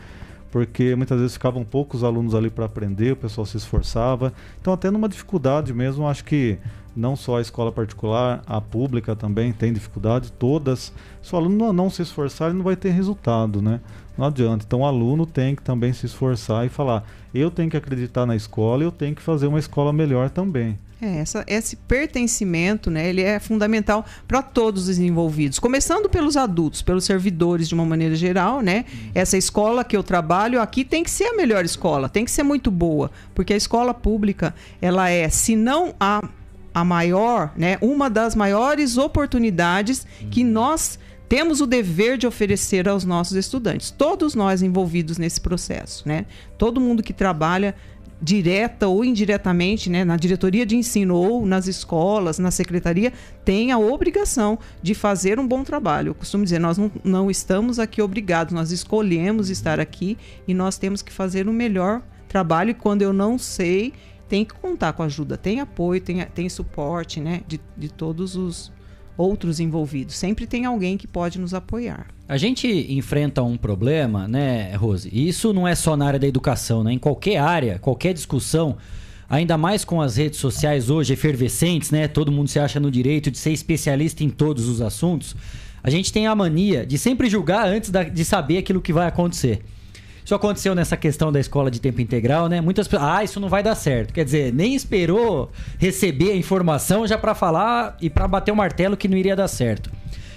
porque muitas vezes ficavam poucos alunos ali para aprender, o pessoal se esforçava. Então até numa dificuldade mesmo, acho que não só a escola particular, a pública também tem dificuldade, todas. Se o aluno não se esforçar, ele não vai ter resultado, né? Não adianta. Então o aluno tem que também se esforçar e falar: eu tenho que acreditar na escola, eu tenho que fazer uma escola melhor também. É, essa, esse pertencimento, né, ele é fundamental para todos os envolvidos, começando pelos adultos, pelos servidores de uma maneira geral, né? Essa escola que eu trabalho aqui tem que ser a melhor escola, tem que ser muito boa, porque a escola pública, ela é, se não a, a maior, né, uma das maiores oportunidades que nós temos o dever de oferecer aos nossos estudantes, todos nós envolvidos nesse processo, né? Todo mundo que trabalha direta ou indiretamente, né, na diretoria de ensino ou nas escolas, na secretaria, tem a obrigação de fazer um bom trabalho. Eu costumo dizer, nós não, não estamos aqui obrigados, nós escolhemos estar aqui e nós temos que fazer o melhor trabalho. E quando eu não sei, tem que contar com ajuda, tem apoio, tem, tem suporte né, de, de todos os outros envolvidos. Sempre tem alguém que pode nos apoiar. A gente enfrenta um problema, né, Rose? E isso não é só na área da educação, né? Em qualquer área, qualquer discussão, ainda mais com as redes sociais hoje efervescentes, né? Todo mundo se acha no direito de ser especialista em todos os assuntos. A gente tem a mania de sempre julgar antes da, de saber aquilo que vai acontecer. Isso aconteceu nessa questão da escola de tempo integral, né? Muitas pessoas, ah, isso não vai dar certo. Quer dizer, nem esperou receber a informação já para falar e para bater o martelo que não iria dar certo.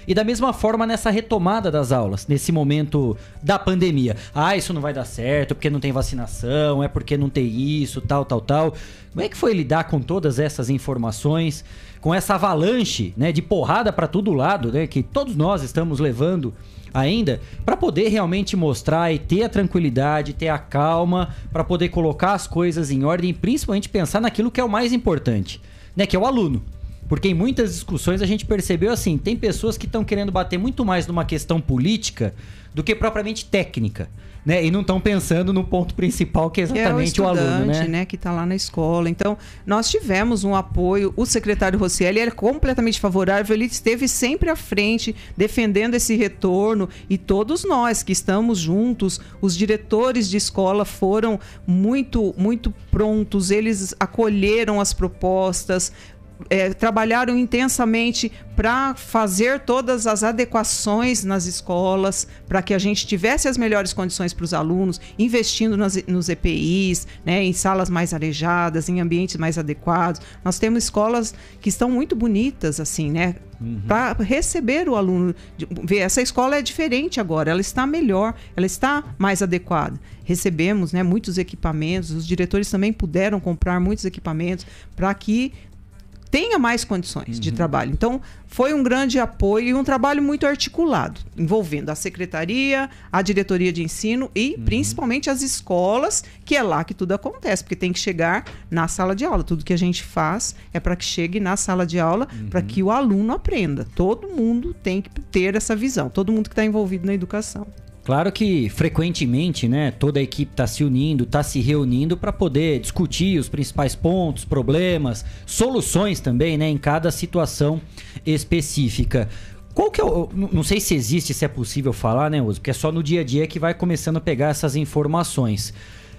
E da mesma forma nessa retomada das aulas, nesse momento da pandemia. Ah, isso não vai dar certo porque não tem vacinação, é porque não tem isso, tal, tal, tal. Como é que foi lidar com todas essas informações, com essa avalanche, né, de porrada para todo lado, né, que todos nós estamos levando ainda, para poder realmente mostrar e ter a tranquilidade, ter a calma, para poder colocar as coisas em ordem principalmente pensar naquilo que é o mais importante, né, que é o aluno. Porque em muitas discussões a gente percebeu assim, tem pessoas que estão querendo bater muito mais numa questão política do que propriamente técnica né? E não estão pensando no ponto principal, que é exatamente que é o, o, aluno, né? né? Que está lá na escola. Então, nós tivemos um apoio. O secretário Rossielli é completamente favorável, ele esteve sempre à frente, defendendo esse retorno. E todos nós que estamos juntos, os diretores de escola foram muito, muito prontos, eles acolheram as propostas, é, trabalharam intensamente para fazer todas as adequações nas escolas, para que a gente tivesse as melhores condições para os alunos, investindo nas, nos EPIs, né, em salas mais arejadas, em ambientes mais adequados. Nós temos escolas que estão muito bonitas, assim, né? Uhum. Para receber o aluno. Ver, essa escola é diferente agora, ela está melhor, ela está mais adequada. Recebemos né, muitos equipamentos, os diretores também puderam comprar muitos equipamentos para que tenha mais condições uhum. de trabalho. Então, foi um grande apoio e um trabalho muito articulado, envolvendo a secretaria, a diretoria de ensino e uhum. principalmente as escolas, que é lá que tudo acontece, porque tem que chegar na sala de aula. Tudo que a gente faz é para que chegue na sala de aula, uhum. para que o aluno aprenda. Todo mundo tem que ter essa visão, todo mundo que está envolvido na educação. Claro que frequentemente, né, toda a equipe está se unindo, está se reunindo para poder discutir os principais pontos, problemas, soluções também, né, em cada situação específica. Qual que é o, não sei se existe, se é possível falar, né, Uso, porque é só no dia a dia que vai começando a pegar essas informações.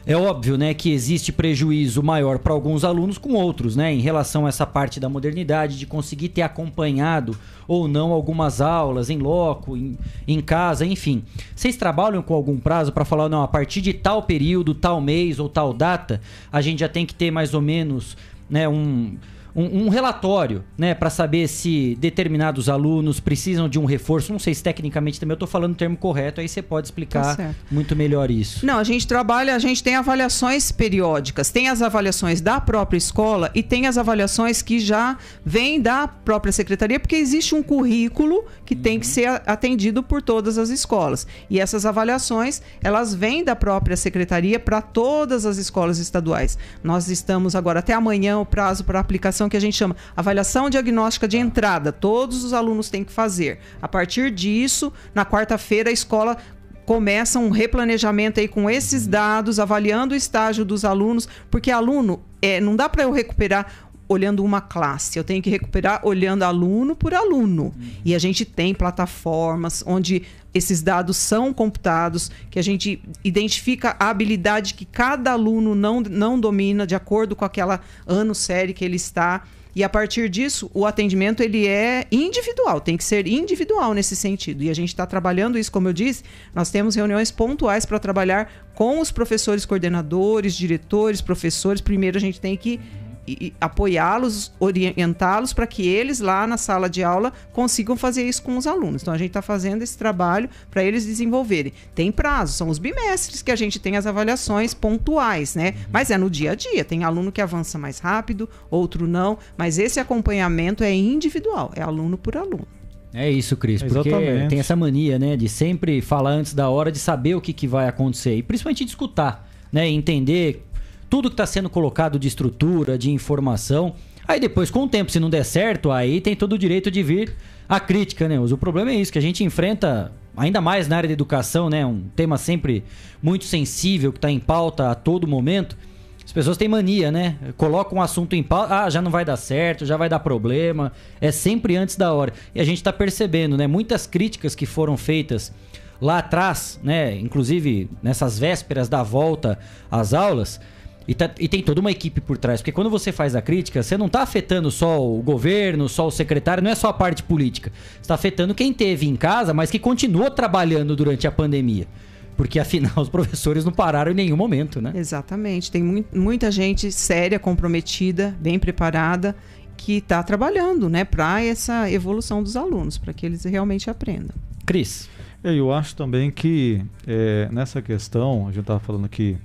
É óbvio, né, que existe prejuízo maior para alguns alunos com outros, né, em relação a essa parte da modernidade, de conseguir ter acompanhado ou não algumas aulas em loco, em, em casa, enfim. Vocês trabalham com algum prazo para falar, não, a partir de tal período, tal mês ou tal data, a gente já tem que ter mais ou menos, né, um um, um relatório, né, para saber se determinados alunos precisam de um reforço. Não sei se tecnicamente também eu estou falando o termo correto, aí você pode explicar tá muito melhor isso. Não, a gente trabalha, a gente tem avaliações periódicas, tem as avaliações da própria escola e tem as avaliações que já vêm da própria secretaria, porque existe um currículo que uhum. tem que ser atendido por todas as escolas. E essas avaliações, elas vêm da própria secretaria para todas as escolas estaduais. Nós estamos agora até amanhã o prazo para aplicação avaliação que a gente chama avaliação diagnóstica de entrada. Todos os alunos têm que fazer. A partir disso, na quarta-feira, a escola começa um replanejamento aí com esses dados, avaliando o estágio dos alunos, porque aluno, é, não dá para eu recuperar olhando uma classe, eu tenho que recuperar olhando aluno por aluno. Uhum. E a gente tem plataformas onde esses dados são computados, que a gente identifica a habilidade que cada aluno não, não domina de acordo com aquela ano série que ele está. E a partir disso, o atendimento ele é individual, tem que ser individual nesse sentido. E a gente está trabalhando isso, como eu disse, nós temos reuniões pontuais para trabalhar com os professores coordenadores, diretores, professores. Primeiro a gente tem que e apoiá-los, orientá-los para que eles lá na sala de aula consigam fazer isso com os alunos. Então a gente está fazendo esse trabalho para eles desenvolverem. Tem prazo, são os bimestres que a gente tem as avaliações pontuais, né? Mas é no dia a dia. Tem aluno que avança mais rápido, outro não. Mas esse acompanhamento é individual, é aluno por aluno. É isso, Cris, porque Exatamente. tem essa mania, né, de sempre falar antes da hora, de saber o que, que vai acontecer e principalmente de escutar, né, entender tudo que está sendo colocado de estrutura, de informação. Aí depois, com o tempo, se não der certo, aí tem todo o direito de vir a crítica, né? O problema é isso, que a gente enfrenta, ainda mais na área da educação, né? Um tema sempre muito sensível, que está em pauta a todo momento. As pessoas têm mania, né? Colocam um assunto em pauta, ah, já não vai dar certo, já vai dar problema. É sempre antes da hora. E a gente está percebendo, né? Muitas críticas que foram feitas lá atrás, né? Inclusive nessas vésperas da volta às aulas e, tá, e, tem toda uma equipe por trás. Porque quando você faz a crítica, você não está afetando só o governo, só o secretário, não é só a parte política. está afetando quem teve em casa, mas que continuou trabalhando durante a pandemia. Porque afinal os professores não pararam em nenhum momento, né? Exatamente. Tem mu muita gente séria, comprometida, bem preparada, que está trabalhando né, para essa evolução dos alunos, para que eles realmente aprendam. Cris. Eu acho também que é, nessa questão, a gente estava falando aqui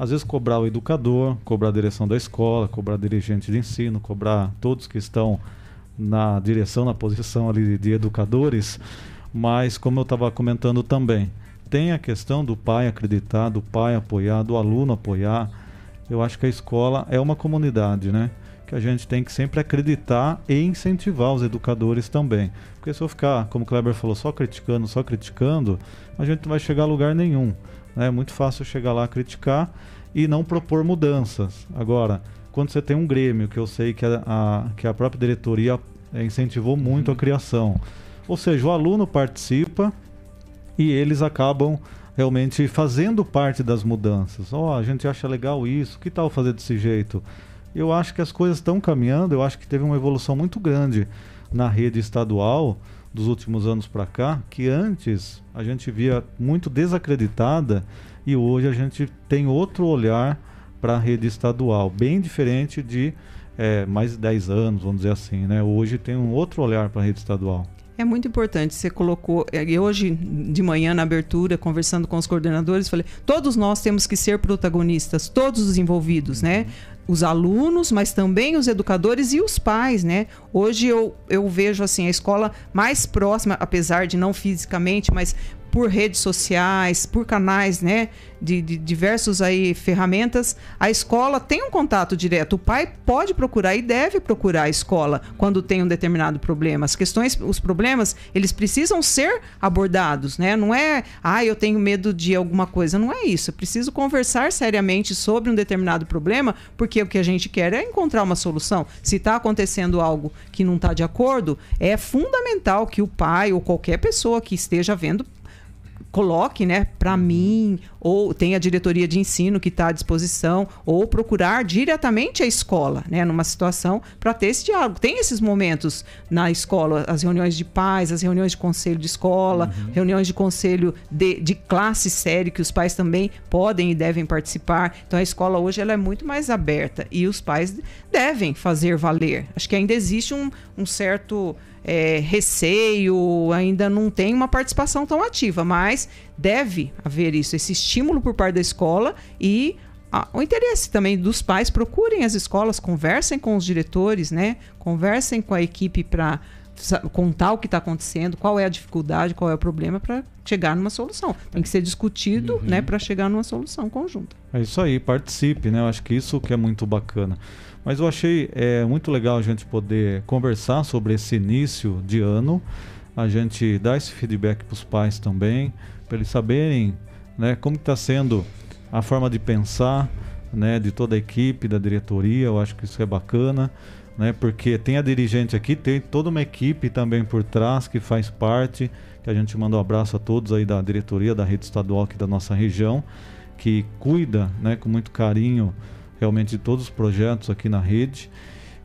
às vezes cobrar o educador, cobrar a direção da escola, cobrar dirigente de ensino, cobrar todos que estão na direção, na posição ali de educadores, mas como eu estava comentando também, tem a questão do pai acreditar, do pai apoiar, do aluno apoiar. Eu acho que a escola é uma comunidade, né? Que a gente tem que sempre acreditar e incentivar os educadores também. Porque se eu ficar, como o Kleber falou, só criticando, só criticando, a gente não vai chegar a lugar nenhum. Né? É muito fácil chegar lá criticar e não propor mudanças. Agora, quando você tem um Grêmio, que eu sei que a, a que a própria diretoria é, incentivou muito uhum. a criação, ou seja, o aluno participa e eles acabam realmente fazendo parte das mudanças. Ó, oh, a gente acha legal isso, que tal fazer desse jeito? Eu acho que as coisas estão caminhando, eu acho que teve uma evolução muito grande na rede estadual dos últimos anos para cá, que antes a gente via muito desacreditada e hoje a gente tem outro olhar para a rede estadual, bem diferente de é, mais de 10 anos, vamos dizer assim. Né? Hoje tem um outro olhar para a rede estadual. É muito importante. Você colocou. Hoje, de manhã, na abertura, conversando com os coordenadores, falei: todos nós temos que ser protagonistas, todos os envolvidos, né? Os alunos, mas também os educadores e os pais, né? Hoje eu, eu vejo assim a escola mais próxima, apesar de não fisicamente, mas por redes sociais, por canais, né, de, de, diversos aí ferramentas, a escola tem um contato direto. O pai pode procurar e deve procurar a escola quando tem um determinado problema. As questões, os problemas, eles precisam ser abordados, né? Não é, ah, eu tenho medo de alguma coisa. Não é isso. Eu preciso conversar seriamente sobre um determinado problema, porque o que a gente quer é encontrar uma solução. Se está acontecendo algo que não está de acordo, é fundamental que o pai ou qualquer pessoa que esteja vendo coloque, né, para mim, ou tem a diretoria de ensino que está à disposição, ou procurar diretamente a escola, né, numa situação para ter esse diálogo. Tem esses momentos na escola, as reuniões de pais, as reuniões de conselho de escola, uhum. reuniões de conselho de, de classe série, que os pais também podem e devem participar. Então a escola hoje ela é muito mais aberta e os pais devem fazer valer. Acho que ainda existe um, um certo é, receio, ainda não tem uma participação tão ativa, mas deve haver isso, esse estímulo por parte da escola e o interesse também dos pais. Procurem as escolas, conversem com os diretores, né? Conversem com a equipe para contar o que está acontecendo, qual é a dificuldade, qual é o problema para chegar numa solução. Tem que ser discutido, uhum. né, para chegar numa solução conjunta. É isso aí, participe, né? Eu acho que isso que é muito bacana. Mas eu achei é, muito legal a gente poder conversar sobre esse início de ano, a gente dar esse feedback para os pais também, para eles saberem né, como está sendo a forma de pensar né, de toda a equipe, da diretoria. Eu acho que isso é bacana, né, porque tem a dirigente aqui, tem toda uma equipe também por trás que faz parte. Que a gente manda um abraço a todos aí da diretoria da rede estadual aqui da nossa região, que cuida né, com muito carinho realmente de todos os projetos aqui na rede.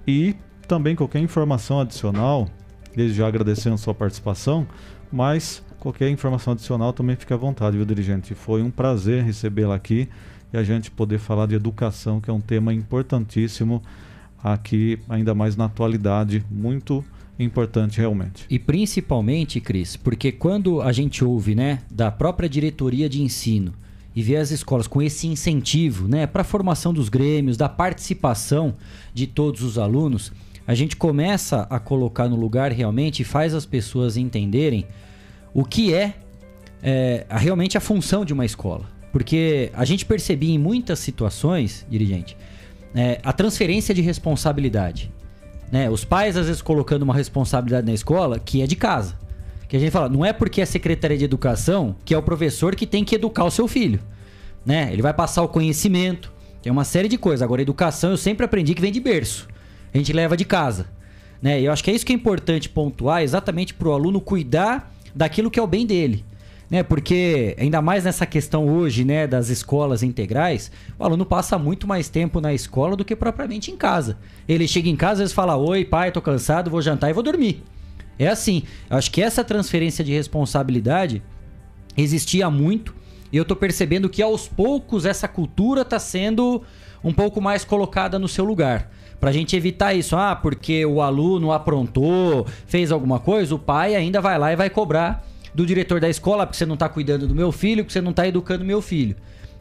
E também qualquer informação adicional, desde já agradecendo a sua participação, mas qualquer informação adicional também fique à vontade, viu, dirigente? Foi um prazer recebê-la aqui e a gente poder falar de educação, que é um tema importantíssimo aqui, ainda mais na atualidade, muito importante realmente. E principalmente, Cris, porque quando a gente ouve, né, da própria diretoria de ensino e vê as escolas com esse incentivo, né, para a formação dos grêmios, da participação de todos os alunos, a gente começa a colocar no lugar realmente e faz as pessoas entenderem o que é, é realmente a função de uma escola. Porque a gente percebia em muitas situações, dirigente, é, a transferência de responsabilidade. Né? Os pais, às vezes, colocando uma responsabilidade na escola que é de casa. Que a gente fala, não é porque é Secretaria de Educação que é o professor que tem que educar o seu filho. Né? Ele vai passar o conhecimento, tem uma série de coisas. Agora, educação eu sempre aprendi que vem de berço. A gente leva de casa. Né? E eu acho que é isso que é importante pontuar, exatamente para o aluno cuidar daquilo que é o bem dele né? Porque ainda mais nessa questão hoje, né, das escolas integrais, o aluno passa muito mais tempo na escola do que propriamente em casa. Ele chega em casa vezes fala: "Oi, pai, tô cansado, vou jantar e vou dormir". É assim. Acho que essa transferência de responsabilidade existia muito e eu tô percebendo que aos poucos essa cultura tá sendo um pouco mais colocada no seu lugar. Pra gente evitar isso, ah, porque o aluno aprontou, fez alguma coisa, o pai ainda vai lá e vai cobrar do diretor da escola, porque você não está cuidando do meu filho, porque você não está educando meu filho.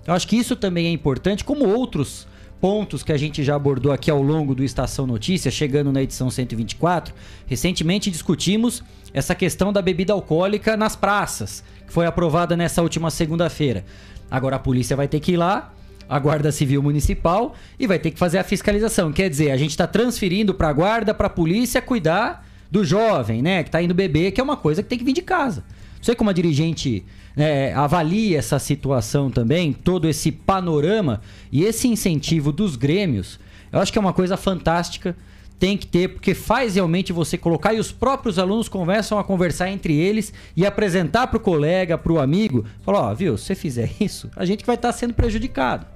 Eu acho que isso também é importante, como outros pontos que a gente já abordou aqui ao longo do Estação Notícias, chegando na edição 124. Recentemente discutimos essa questão da bebida alcoólica nas praças, que foi aprovada nessa última segunda-feira. Agora a polícia vai ter que ir lá, a Guarda Civil Municipal, e vai ter que fazer a fiscalização. Quer dizer, a gente está transferindo para a Guarda, para a polícia cuidar do jovem, né, que está indo beber, que é uma coisa que tem que vir de casa sei como a dirigente é, avalia essa situação também, todo esse panorama e esse incentivo dos grêmios. Eu acho que é uma coisa fantástica. Tem que ter, porque faz realmente você colocar e os próprios alunos começam a conversar entre eles e apresentar para o colega, para o amigo. Falar: Ó, oh, viu, se você fizer isso, a gente vai estar tá sendo prejudicado.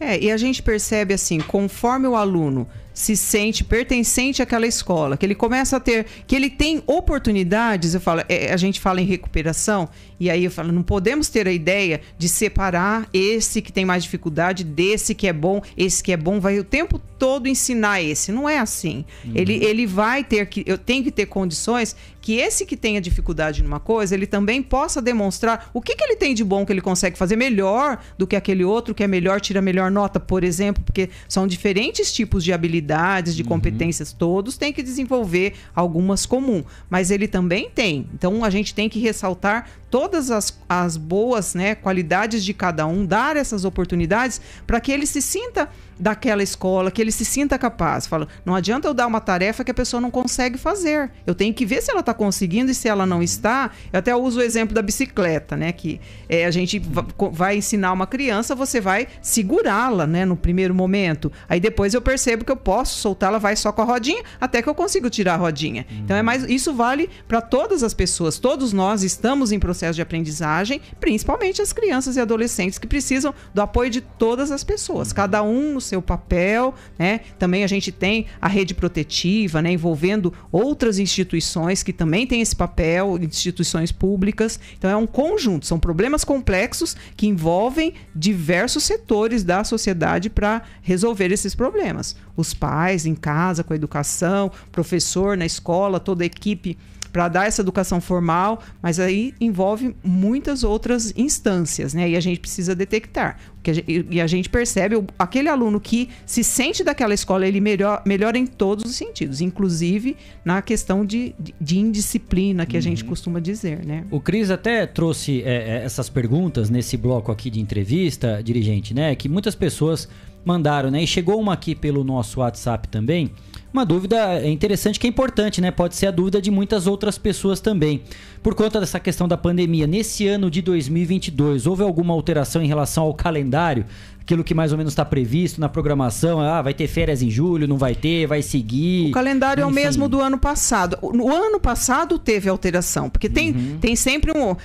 É, e a gente percebe assim, conforme o aluno se sente pertencente àquela escola, que ele começa a ter, que ele tem oportunidades, eu falo, é, a gente fala em recuperação, e aí eu falo, não podemos ter a ideia de separar esse que tem mais dificuldade desse que é bom, esse que é bom, vai o tempo todo ensinar esse. Não é assim. Uhum. Ele, ele vai ter que, eu tenho que ter condições que esse que tenha dificuldade numa coisa, ele também possa demonstrar o que, que ele tem de bom que ele consegue fazer melhor do que aquele outro que é melhor, tira melhor nota, por exemplo, porque são diferentes tipos de habilidades habilidades, de uhum. competências, todos têm que desenvolver algumas comum, mas ele também tem. Então a gente tem que ressaltar todas as, as boas né, qualidades de cada um, dar essas oportunidades para que ele se sinta daquela escola, que ele se sinta capaz. Fala, não adianta eu dar uma tarefa que a pessoa não consegue fazer. Eu tenho que ver se ela está conseguindo e se ela não está. Eu até uso o exemplo da bicicleta, né? Que é, a gente vai ensinar uma criança, você vai segurá-la, né? No primeiro momento. Aí depois eu percebo que eu posso soltá-la, vai só com a rodinha, até que eu consigo tirar a rodinha. Uhum. Então é mais, isso vale para todas as pessoas. Todos nós estamos em processo de aprendizagem, principalmente as crianças e adolescentes que precisam do apoio de todas as pessoas, cada um no seu papel, né? Também a gente tem a rede protetiva, né, envolvendo outras instituições que também têm esse papel, instituições públicas. Então é um conjunto, são problemas complexos que envolvem diversos setores da sociedade para resolver esses problemas. Os pais em casa com a educação, professor na escola, toda a equipe para dar essa educação formal, mas aí envolve muitas outras instâncias, né? E a gente precisa detectar. e a gente percebe aquele aluno que se sente daquela escola, ele melhor, melhora em todos os sentidos, inclusive na questão de, de, de indisciplina que uhum. a gente uhum. costuma dizer, né? O Cris até trouxe é, é, essas perguntas nesse bloco aqui de entrevista, dirigente, né? Que muitas pessoas mandaram, né? E chegou uma aqui pelo nosso WhatsApp também uma dúvida interessante que é importante, né? Pode ser a dúvida de muitas outras pessoas também. Por conta dessa questão da pandemia, nesse ano de 2022, houve alguma alteração em relação ao calendário? Aquilo que mais ou menos está previsto na programação. Ah, vai ter férias em julho, não vai ter, vai seguir. O calendário enfim. é o mesmo do ano passado. No ano passado teve alteração, porque tem, uhum. tem sempre um.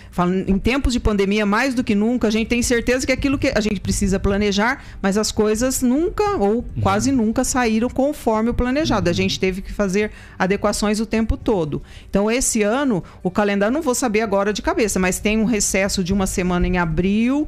em tempos de pandemia, mais do que nunca, a gente tem certeza que aquilo que a gente precisa planejar, mas as coisas nunca ou uhum. quase nunca saíram conforme o planejado. Uhum. A gente teve que fazer adequações o tempo todo. Então, esse ano, o calendário, não vou saber agora de cabeça, mas tem um recesso de uma semana em abril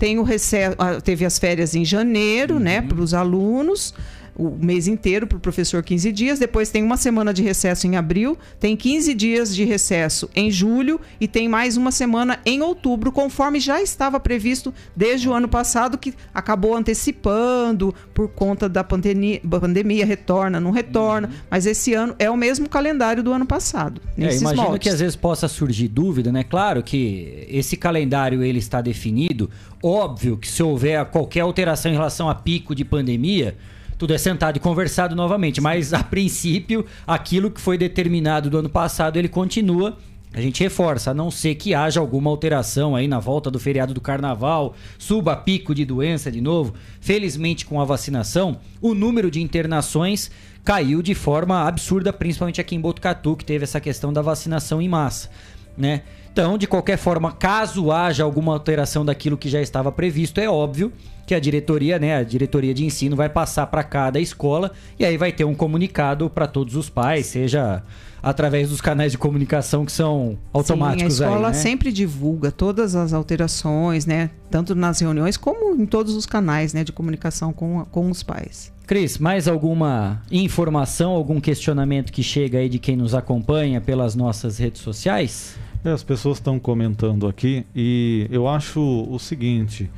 tem o recesso, teve as férias em janeiro, né, uhum. né, para os alunos. O mês inteiro para o professor 15 dias, depois tem uma semana de recesso em abril, tem 15 dias de recesso em julho e tem mais uma semana em outubro, conforme já estava previsto desde o ano passado, que acabou antecipando por conta da pandemia, pandemia retorna, não retorna, uhum. mas esse ano é o mesmo calendário do ano passado. É, imagino moldes. que às vezes possa surgir dúvida, né? Claro que esse calendário ele está definido, óbvio que se houver qualquer alteração em relação a pico de pandemia, tudo é sentado e conversado novamente. Mas, a princípio, aquilo que foi determinado do ano passado, ele continua. A gente reforça, a não ser que haja alguma alteração aí na volta do feriado do carnaval, suba pico de doença de novo. Felizmente, com a vacinação, o número de internações caiu de forma absurda, principalmente aqui em Botucatu, que teve essa questão da vacinação em massa, né? Então, de qualquer forma, caso haja alguma alteração daquilo que já estava previsto, é óbvio que a diretoria, né, a diretoria de ensino vai passar para cada escola e aí vai ter um comunicado para todos os pais, seja através dos canais de comunicação que são automáticos. Sim, a escola aí, né? sempre divulga todas as alterações, né, tanto nas reuniões como em todos os canais, né, de comunicação com, com os pais. Cris, mais alguma informação, algum questionamento que chega aí de quem nos acompanha pelas nossas redes sociais? É, as pessoas estão comentando aqui e eu acho o seguinte,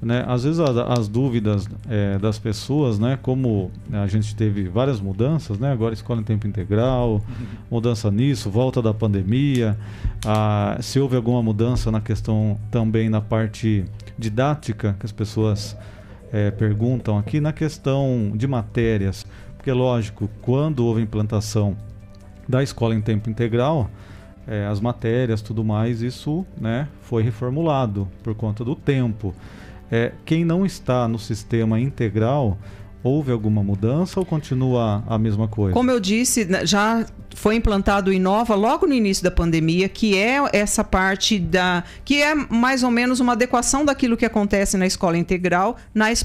né? Às vezes a, as dúvidas é, das pessoas, né? Como a gente teve várias mudanças, né? Agora escola em tempo integral, mudança nisso, volta da pandemia, a, se houve alguma mudança na questão também na parte didática que as pessoas é, perguntam aqui na questão de matérias, porque lógico, quando houve implantação da escola em tempo integral é, as matérias, tudo mais, isso né, foi reformulado por conta do tempo. É, quem não está no sistema integral, houve alguma mudança ou continua a mesma coisa? Como eu disse, né, já foi implantado o Inova logo no início da pandemia, que é essa parte da. que é mais ou menos uma adequação daquilo que acontece na escola integral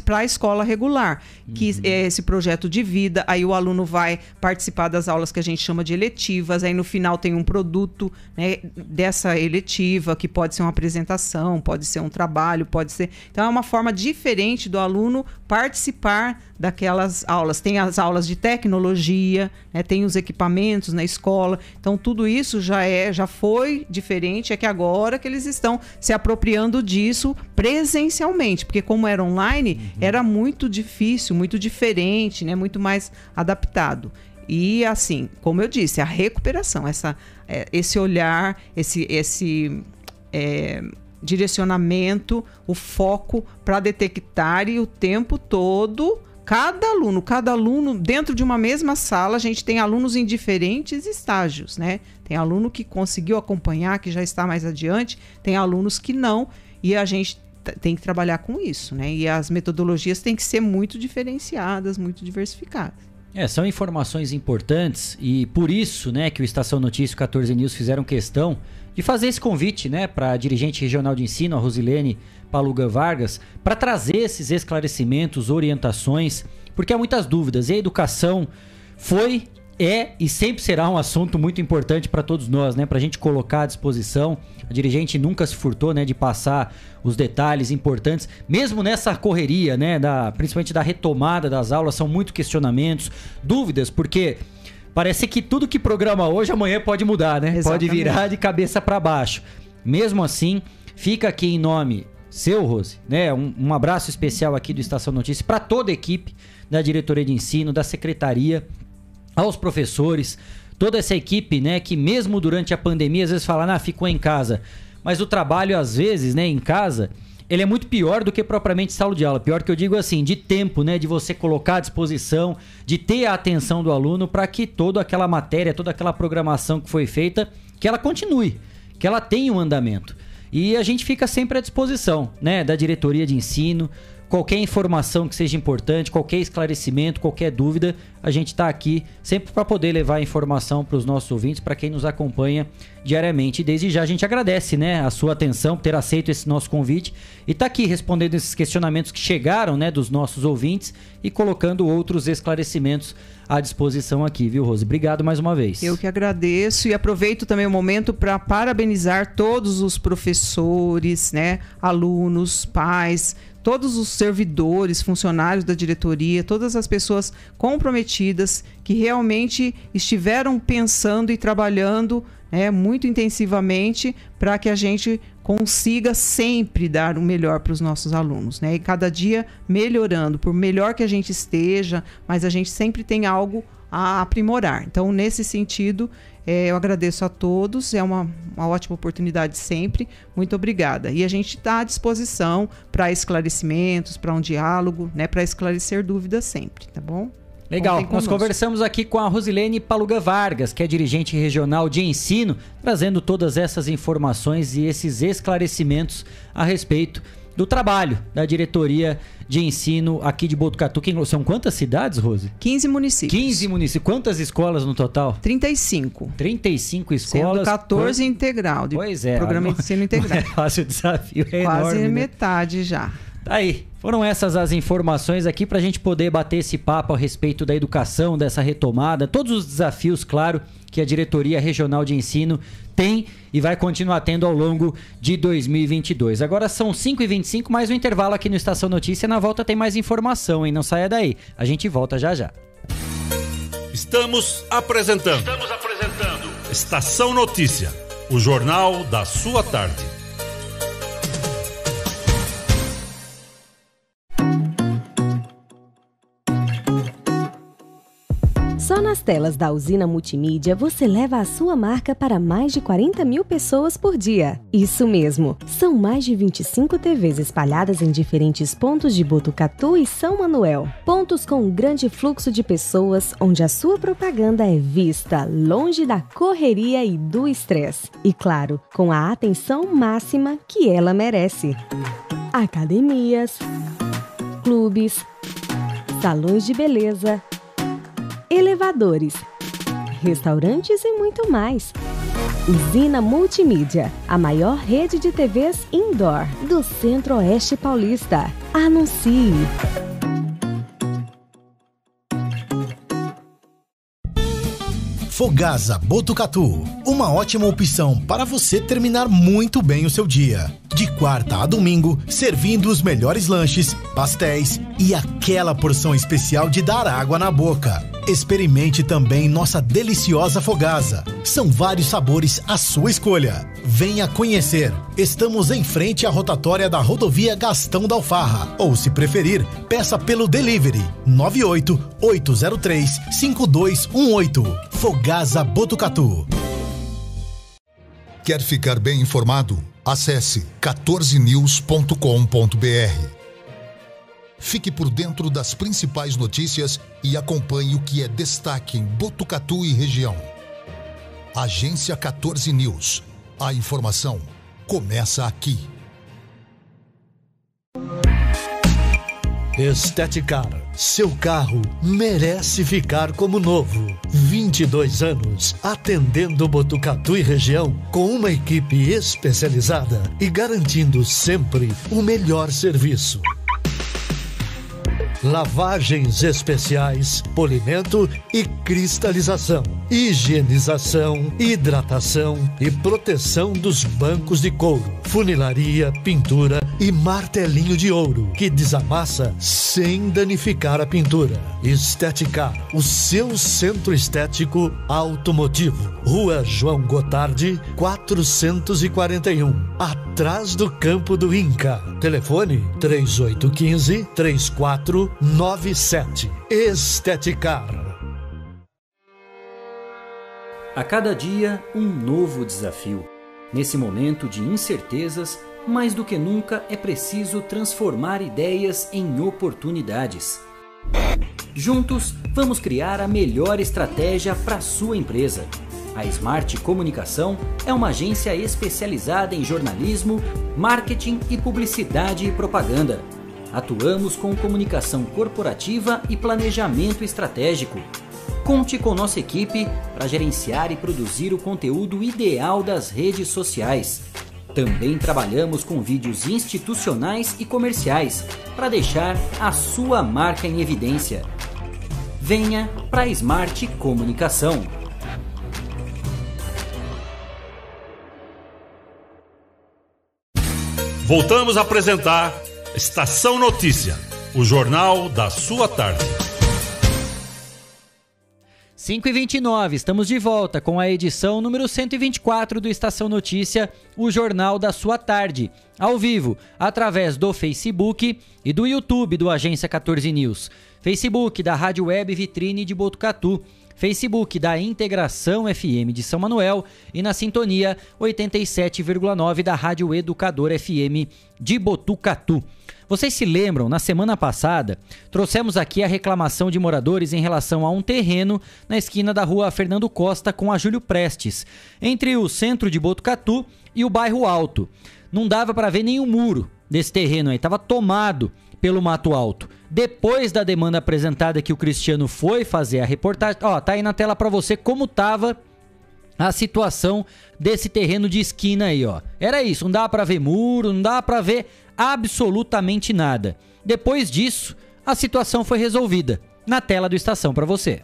para a escola regular. Uhum. Que é esse projeto de vida, aí o aluno vai participar das aulas que a gente chama de eletivas, aí no final tem um produto né, dessa eletiva, que pode ser uma apresentação, pode ser um trabalho, pode ser. Então é uma forma diferente do aluno participar daquelas aulas. Tem as aulas de tecnologia, né, tem os equipamentos, né, na escola. Então tudo isso já é, já foi diferente, é que agora que eles estão se apropriando disso presencialmente, porque como era online, uhum. era muito difícil, muito diferente, né, muito mais adaptado. E assim, como eu disse, a recuperação, essa, é, esse olhar, esse, esse é, direcionamento, o foco para detectar e o tempo todo cada aluno, cada aluno dentro de uma mesma sala, a gente tem alunos em diferentes estágios, né? Tem aluno que conseguiu acompanhar, que já está mais adiante, tem alunos que não, e a gente tem que trabalhar com isso, né? E as metodologias têm que ser muito diferenciadas, muito diversificadas. É, são informações importantes e por isso, né, que o Estação Notícias 14 News fizeram questão de fazer esse convite, né, para a dirigente regional de ensino, a Rosilene Paluga Vargas, para trazer esses esclarecimentos, orientações, porque há muitas dúvidas. E a educação foi, é e sempre será um assunto muito importante para todos nós, né? Para a gente colocar à disposição. A dirigente nunca se furtou, né, de passar os detalhes importantes, mesmo nessa correria, né, da, principalmente da retomada das aulas, são muitos questionamentos, dúvidas, porque parece que tudo que programa hoje amanhã pode mudar, né? Exatamente. Pode virar de cabeça para baixo. Mesmo assim, fica aqui em nome seu, Rose, né? Um, um abraço especial aqui do Estação Notícias para toda a equipe da diretoria de ensino, da secretaria, aos professores, toda essa equipe, né? Que mesmo durante a pandemia, às vezes fala, ah, ficou em casa. Mas o trabalho, às vezes, né, em casa, ele é muito pior do que propriamente sala de aula. Pior que eu digo assim, de tempo, né? De você colocar à disposição, de ter a atenção do aluno para que toda aquela matéria, toda aquela programação que foi feita, que ela continue, que ela tenha um andamento. E a gente fica sempre à disposição, né, da diretoria de ensino. Qualquer informação que seja importante, qualquer esclarecimento, qualquer dúvida, a gente está aqui sempre para poder levar informação para os nossos ouvintes, para quem nos acompanha diariamente. Desde já a gente agradece né, a sua atenção por ter aceito esse nosso convite e está aqui respondendo esses questionamentos que chegaram né, dos nossos ouvintes e colocando outros esclarecimentos à disposição aqui, viu, Rose? Obrigado mais uma vez. Eu que agradeço e aproveito também o momento para parabenizar todos os professores, né, alunos, pais, todos os servidores, funcionários da diretoria, todas as pessoas comprometidas que realmente estiveram pensando e trabalhando né, muito intensivamente para que a gente consiga sempre dar o melhor para os nossos alunos, né? E cada dia melhorando, por melhor que a gente esteja, mas a gente sempre tem algo a aprimorar. Então, nesse sentido, é, eu agradeço a todos, é uma, uma ótima oportunidade sempre. Muito obrigada. E a gente está à disposição para esclarecimentos, para um diálogo, né, para esclarecer dúvidas sempre, tá bom? Legal, nós conversamos aqui com a Rosilene Paluga Vargas, que é dirigente regional de ensino, trazendo todas essas informações e esses esclarecimentos a respeito do trabalho da diretoria de ensino aqui de Botucatu. São quantas cidades, Rose? 15 municípios. 15 municípios. Quantas escolas no total? 35. 35 escolas. Sendo 14 integral. De pois é. Programa de ensino integral. É fácil o desafio, é Quase enorme, metade né? já. Tá aí. Foram essas as informações aqui para a gente poder bater esse papo a respeito da educação, dessa retomada, todos os desafios, claro, que a Diretoria Regional de Ensino tem e vai continuar tendo ao longo de 2022. Agora são 5h25, mais um intervalo aqui no Estação Notícia. Na volta tem mais informação, hein? Não saia daí. A gente volta já já. Estamos apresentando. Estamos apresentando. Estação Notícia, o jornal da sua tarde. Nas telas da usina multimídia você leva a sua marca para mais de 40 mil pessoas por dia. Isso mesmo, são mais de 25 TVs espalhadas em diferentes pontos de Botucatu e São Manuel. Pontos com um grande fluxo de pessoas onde a sua propaganda é vista longe da correria e do estresse. E claro, com a atenção máxima que ela merece. Academias, clubes, salões de beleza elevadores, restaurantes e muito mais. Usina Multimídia, a maior rede de TVs indoor do Centro-Oeste Paulista. Anuncie! Fogasa Botucatu, uma ótima opção para você terminar muito bem o seu dia. De quarta a domingo, servindo os melhores lanches, pastéis e aquela porção especial de dar água na boca. Experimente também nossa deliciosa fogasa. São vários sabores à sua escolha. Venha conhecer. Estamos em frente à rotatória da rodovia Gastão da Alfarra. Ou, se preferir, peça pelo delivery 98 803 5218. Fogasa Botucatu. Quer ficar bem informado? Acesse 14news.com.br. Fique por dentro das principais notícias e acompanhe o que é destaque em Botucatu e região. Agência 14 News. A informação começa aqui. Esteticar. Seu carro merece ficar como novo. 22 anos atendendo Botucatu e região com uma equipe especializada e garantindo sempre o melhor serviço lavagens especiais, polimento e cristalização, higienização, hidratação e proteção dos bancos de couro, funilaria, pintura e martelinho de ouro que desamassa sem danificar a pintura. Esteticar, o seu centro estético automotivo. Rua João Gotardi, 441, atrás do campo do Inca. Telefone 3815 3497. Esteticar. A cada dia, um novo desafio. Nesse momento de incertezas, mais do que nunca é preciso transformar ideias em oportunidades. Juntos, vamos criar a melhor estratégia para sua empresa. A Smart Comunicação é uma agência especializada em jornalismo, marketing e publicidade e propaganda Atuamos com comunicação corporativa e planejamento estratégico. Conte com nossa equipe para gerenciar e produzir o conteúdo ideal das redes sociais. Também trabalhamos com vídeos institucionais e comerciais para deixar a sua marca em evidência. Venha para a Smart Comunicação. Voltamos a apresentar Estação Notícia, o jornal da sua tarde. 5 e 29 estamos de volta com a edição número 124 do Estação Notícia, o jornal da sua tarde, ao vivo, através do Facebook e do YouTube do Agência 14 News, Facebook da Rádio Web Vitrine de Botucatu, Facebook da Integração FM de São Manuel e na sintonia 87,9 da Rádio Educador FM de Botucatu. Vocês se lembram, na semana passada, trouxemos aqui a reclamação de moradores em relação a um terreno na esquina da rua Fernando Costa com a Júlio Prestes, entre o centro de Botucatu e o bairro Alto. Não dava para ver nenhum muro desse terreno aí, estava tomado pelo Mato Alto. Depois da demanda apresentada que o Cristiano foi fazer a reportagem, ó, tá aí na tela para você como tava a situação desse terreno de esquina aí, ó. Era isso, não dá para ver muro, não dá para ver absolutamente nada. Depois disso, a situação foi resolvida. Na tela do Estação para você.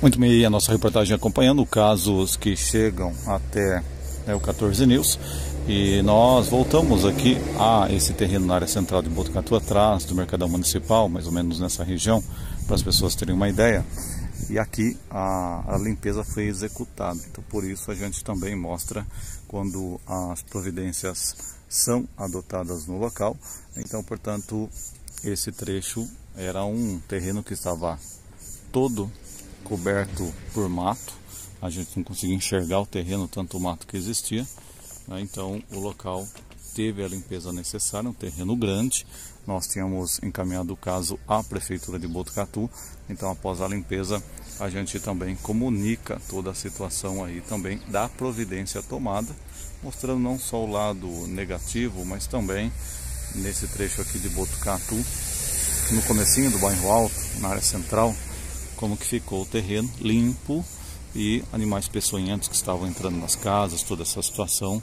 Muito bem, a nossa reportagem acompanhando casos que chegam até né, o 14 News. E nós voltamos aqui a esse terreno na área central de Botucatu, atrás do Mercadão Municipal, mais ou menos nessa região, para as pessoas terem uma ideia. E aqui a, a limpeza foi executada, então por isso a gente também mostra quando as providências são adotadas no local. Então, portanto, esse trecho era um terreno que estava todo coberto por mato. A gente não conseguia enxergar o terreno, tanto o mato que existia. Né? Então, o local teve a limpeza necessária, um terreno grande. Nós tínhamos encaminhado o caso à Prefeitura de Botucatu. Então, após a limpeza, a gente também comunica toda a situação aí também da providência tomada mostrando não só o lado negativo, mas também nesse trecho aqui de Botucatu, no comecinho do bairro Alto, na área central, como que ficou o terreno limpo e animais peçonhentos que estavam entrando nas casas, toda essa situação.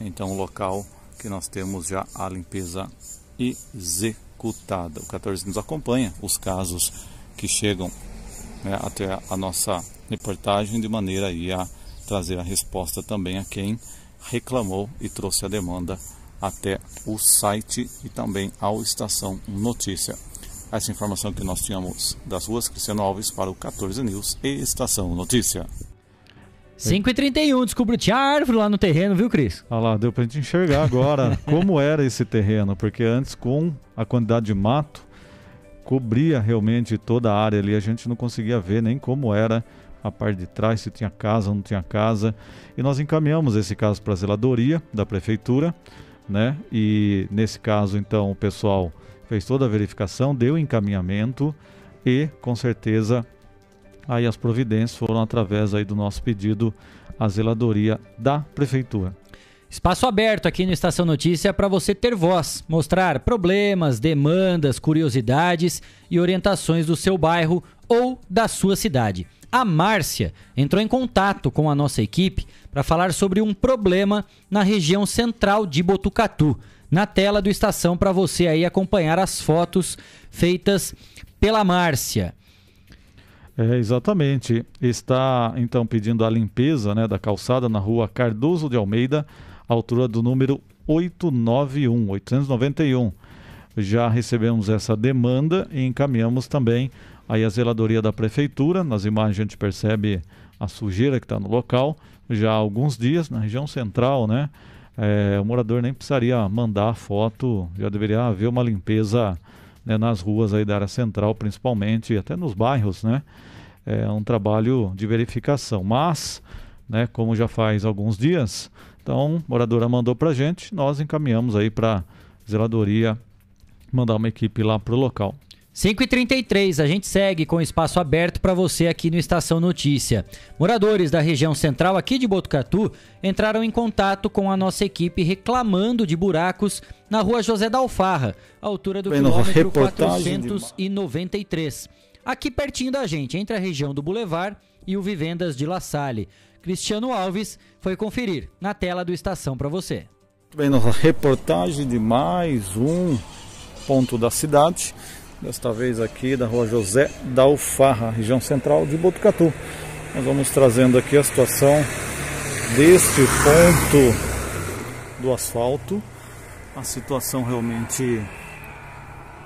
Então, o local que nós temos já a limpeza executada. O 14 nos acompanha os casos que chegam né, até a nossa reportagem de maneira aí a trazer a resposta também a quem reclamou e trouxe a demanda até o site e também ao Estação Notícia. Essa informação que nós tínhamos das ruas Cristiano Alves para o 14 News e Estação Notícia. 5h31, descobriu tinha árvore lá no terreno, viu, Cris? Olha lá, deu pra gente enxergar agora como era esse terreno, porque antes com a quantidade de mato cobria realmente toda a área ali, a gente não conseguia ver nem como era a parte de trás, se tinha casa ou não tinha casa. E nós encaminhamos esse caso para a zeladoria da prefeitura, né? E nesse caso, então, o pessoal fez toda a verificação, deu encaminhamento e, com certeza, aí as providências foram através aí do nosso pedido à zeladoria da prefeitura. Espaço aberto aqui no Estação Notícia para você ter voz, mostrar problemas, demandas, curiosidades e orientações do seu bairro ou da sua cidade a Márcia entrou em contato com a nossa equipe para falar sobre um problema na região central de Botucatu. Na tela do estação para você aí acompanhar as fotos feitas pela Márcia. É, exatamente. Está então pedindo a limpeza né, da calçada na rua Cardoso de Almeida, altura do número 891, 891. Já recebemos essa demanda e encaminhamos também aí a zeladoria da prefeitura. Nas imagens a gente percebe a sujeira que está no local. Já há alguns dias, na região central, né? É, o morador nem precisaria mandar a foto, já deveria haver uma limpeza né, nas ruas aí da área central, principalmente, até nos bairros, né? É um trabalho de verificação. Mas, né, como já faz alguns dias, então, a moradora mandou para gente, nós encaminhamos aí para zeladoria mandar uma equipe lá para o local. 5h33, a gente segue com espaço aberto para você aqui no Estação Notícia. Moradores da região central aqui de Botucatu entraram em contato com a nossa equipe reclamando de buracos na rua José da Alfarra, altura do no quilômetro reportagem de- 493. Aqui pertinho da gente, entre a região do Boulevard e o Vivendas de La Salle. Cristiano Alves foi conferir na tela do Estação para você. Bem, nossa reportagem de mais um ponto da cidade, desta vez aqui da rua José da Alfarra, região central de Botucatu. Nós vamos trazendo aqui a situação deste ponto do asfalto. A situação realmente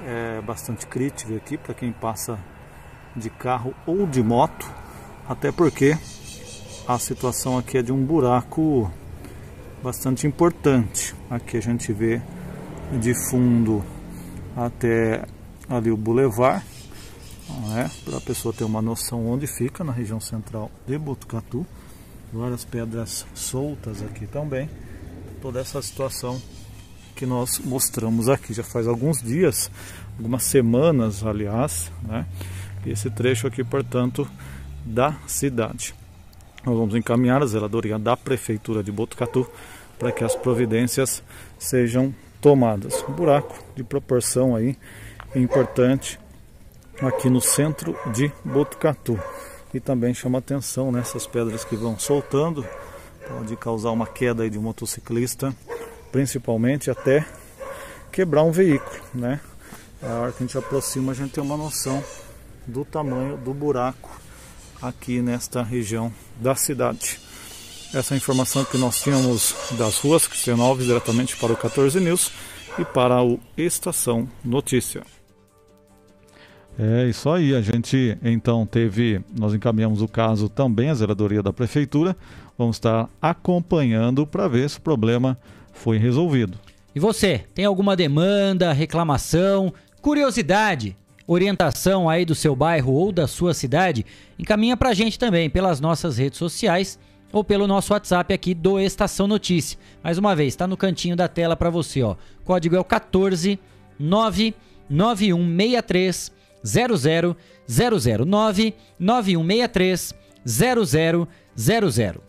é bastante crítica aqui para quem passa de carro ou de moto, até porque a situação aqui é de um buraco bastante importante. Aqui a gente vê de fundo até ali o bulevar, né? para a pessoa ter uma noção onde fica, na região central de Botucatu. Várias pedras soltas aqui também. Toda essa situação que nós mostramos aqui já faz alguns dias, algumas semanas, aliás, né? Esse trecho aqui, portanto, da cidade. Nós vamos encaminhar a zeladoria da Prefeitura de Botucatu para que as providências sejam tomadas. Um buraco de proporção aí importante aqui no centro de Botucatu. E também chama atenção nessas pedras que vão soltando, pode causar uma queda de um motociclista, principalmente até quebrar um veículo, né? A hora que a gente aproxima, a gente tem uma noção do tamanho do buraco aqui nesta região da cidade. Essa é informação que nós tínhamos das ruas Cristiano Alves diretamente para o 14 News e para o Estação Notícia. É isso aí, a gente então teve, nós encaminhamos o caso também à zeladoria da prefeitura. Vamos estar acompanhando para ver se o problema foi resolvido. E você, tem alguma demanda, reclamação, curiosidade, orientação aí do seu bairro ou da sua cidade? Encaminha pra gente também pelas nossas redes sociais ou pelo nosso WhatsApp aqui do Estação Notícia. Mais uma vez, está no cantinho da tela para você, ó. Código é o 14 99163 00009 9163 0000.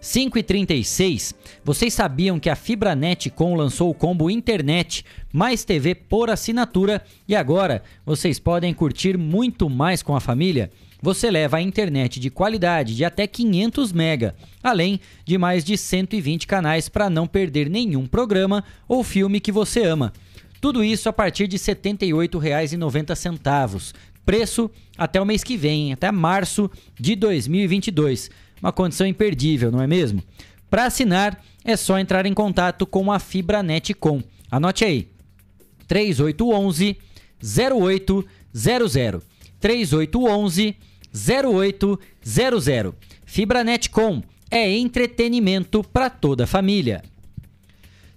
5 e 36 vocês sabiam que a Fibranet Com lançou o combo internet mais TV por assinatura e agora vocês podem curtir muito mais com a família? Você leva a internet de qualidade de até 500 mega, além de mais de 120 canais para não perder nenhum programa ou filme que você ama. Tudo isso a partir de R$ 78,90. Preço até o mês que vem, até março de 2022. Uma condição imperdível, não é mesmo? Para assinar, é só entrar em contato com a Fibranet Com. Anote aí. 3811 0800. 3811 0800. Fibranet Com é entretenimento para toda a família.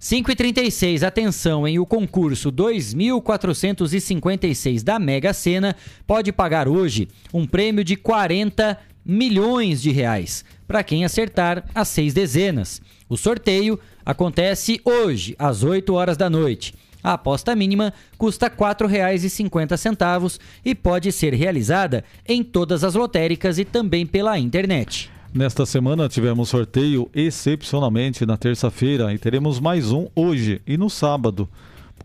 5 e 36 atenção, em o concurso 2456 da Mega Sena pode pagar hoje um prêmio de 40 milhões de reais para quem acertar as seis dezenas. O sorteio acontece hoje às 8 horas da noite. A aposta mínima custa R$ 4,50 e pode ser realizada em todas as lotéricas e também pela internet. Nesta semana tivemos sorteio excepcionalmente na terça-feira e teremos mais um hoje e no sábado,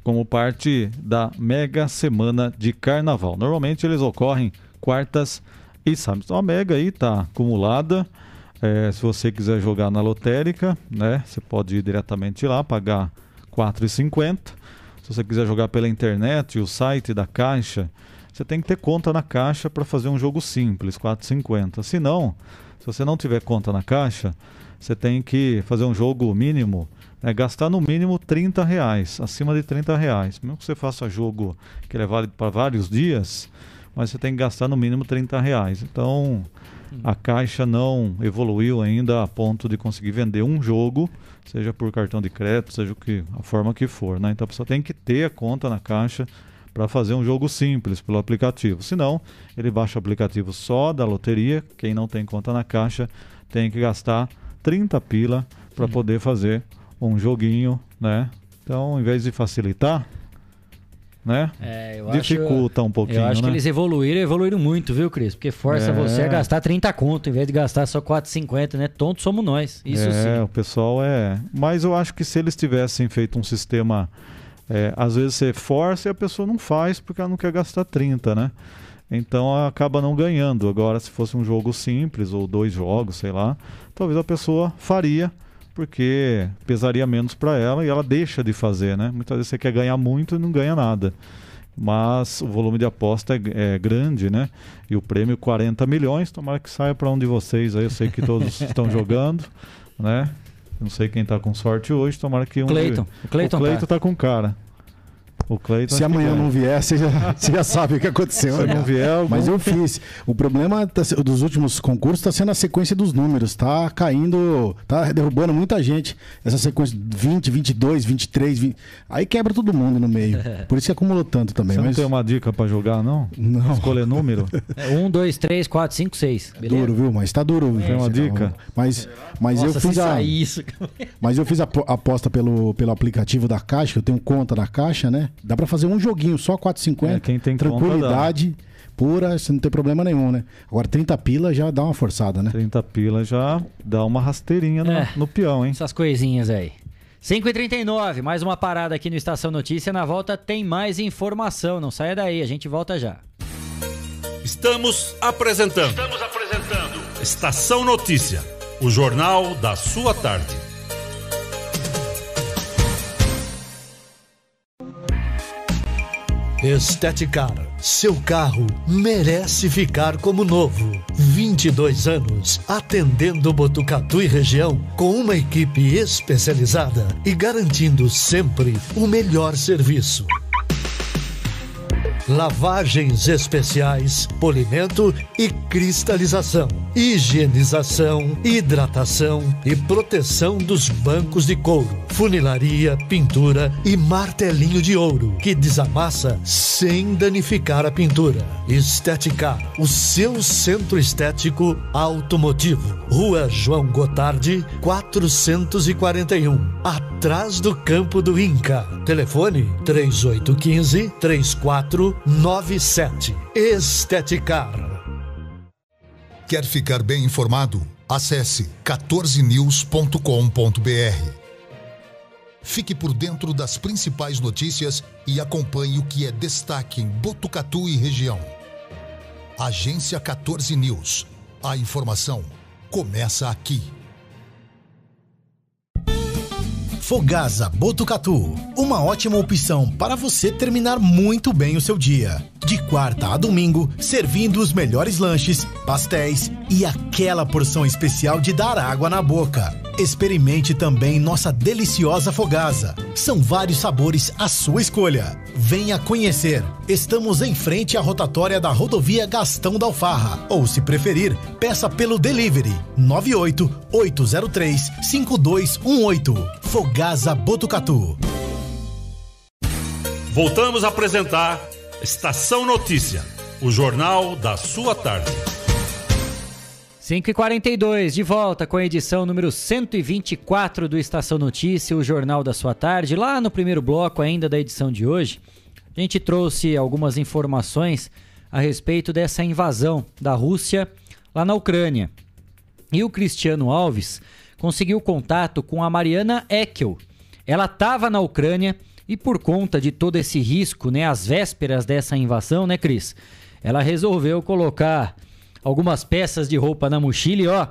como parte da mega semana de carnaval. Normalmente eles ocorrem quartas e sábados. Então a mega aí está acumulada. É, se você quiser jogar na lotérica, né, você pode ir diretamente lá, pagar R$ 4,50. Se você quiser jogar pela internet, o site da Caixa, você tem que ter conta na Caixa para fazer um jogo simples, R$ 4,50. Se não, se você não tiver conta na Caixa, você tem que fazer um jogo mínimo, né, gastar no mínimo 30 reais, acima de 30 reais. Mesmo que você faça jogo que ele é válido para vários dias, mas você tem que gastar no mínimo 30 reais. Então, a Caixa não evoluiu ainda a ponto de conseguir vender um jogo, seja por cartão de crédito, seja que, a forma que for. Né? Então, a pessoa tem que ter a conta na Caixa para fazer um jogo simples pelo aplicativo. Senão, ele baixa o aplicativo só da loteria. Quem não tem conta na Caixa tem que gastar 30 pila para poder fazer um joguinho, né? Então, em vez de facilitar, né? É, Dificulta acho, um pouquinho, Eu acho né? que eles evoluíram, evoluíram muito, viu, Cris? Porque força É. você a gastar 30 conto, em vez de gastar só 4,50, né? Tonto somos nós. Isso é, sim. o pessoal é. Mas eu acho que se eles tivessem feito um sistema. É, às vezes você força e a pessoa não faz porque ela não quer gastar 30, né? Então acaba não ganhando. Agora, se fosse um jogo simples ou dois jogos, sei lá, talvez a pessoa faria porque pesaria menos para ela e ela deixa de fazer, né? Muitas vezes você quer ganhar muito e não ganha nada. Mas o volume de aposta é, é grande, né? E o prêmio 40 milhões, tomara que saia para um de vocês aí. Eu sei que todos estão jogando, né? Não sei quem tá com sorte hoje, tomara que um. Cleiton. O Cleiton o Cleiton tá. tá com cara. O Cleiton Se amanhã não vier, você já, você já sabe o que aconteceu. Se né? não vier, algum- Mas eu fiz. O problema tá dos últimos concursos está sendo a sequência dos números. Tá caindo, tá derrubando muita gente. Essa sequência de 20, 22, 23, 20. Aí quebra todo mundo no meio. Por isso que acumulou tanto também. Você não mas tem uma dica para jogar, não? Não. Escolher número? É, um, dois, três, quatro, cinco, seis. é Beleza? duro, viu? Mas tá duro. Tem uma tá- dica? Mas, mas Nossa, eu fiz a. isso. Mas eu fiz a po- a aposta pelo, pelo aplicativo da Caixa, que eu tenho conta na Caixa, né? Dá pra fazer um joguinho, só 4,50. É, quem tem conta Tranquilidade pura, você não tem problema nenhum, né? Agora 30 pila já dá uma forçada, né? 30 pila já dá uma rasteirinha no, É. no peão, hein? Essas coisinhas aí. 5h39, mais uma parada aqui no Estação Notícia. Na volta tem mais informação. Não saia daí, a gente volta já. Estamos apresentando. Estamos apresentando. Estação Notícia, o jornal da sua tarde. Esteticar. Seu carro merece ficar como novo. 22 anos atendendo Botucatu e região com uma equipe especializada e garantindo sempre o melhor serviço. Lavagens especiais, polimento e cristalização, higienização, hidratação e proteção dos bancos de couro, funilaria, pintura e martelinho de ouro que desamassa sem danificar a pintura. Esteticar, o seu centro estético automotivo. Rua João Gotardi, 441, atrás do campo do Inca. Telefone 3815 3497. Esteticar. Quer ficar bem informado? Acesse 14news.com.br. Fique por dentro das principais notícias e acompanhe o que é destaque em Botucatu e região. Agência 14 News. A informação começa aqui. Fogasa Botucatu, uma ótima opção para você terminar muito bem o seu dia. De quarta a domingo, servindo os melhores lanches, pastéis e aquela porção especial de dar água na boca. Experimente também nossa deliciosa Fogasa. São vários sabores à sua escolha. Venha conhecer. Estamos em frente à rotatória da rodovia Gastão da Alfarra. Ou, se preferir, peça pelo delivery 98 803 5218. Fogasa Botucatu. Voltamos a apresentar Estação Notícia, o jornal da sua tarde. 5h42, de volta com a edição número 124 do Estação Notícia, o jornal da sua tarde. Lá no primeiro bloco ainda da edição de hoje, a gente trouxe algumas informações a respeito dessa invasão da Rússia lá na Ucrânia. E o Cristiano Alves conseguiu contato com a Mariana Eckel. Ela estava na Ucrânia e por conta de todo esse risco, né, às vésperas dessa invasão, né, Cris? Ela resolveu colocar algumas peças de roupa na mochila e ó,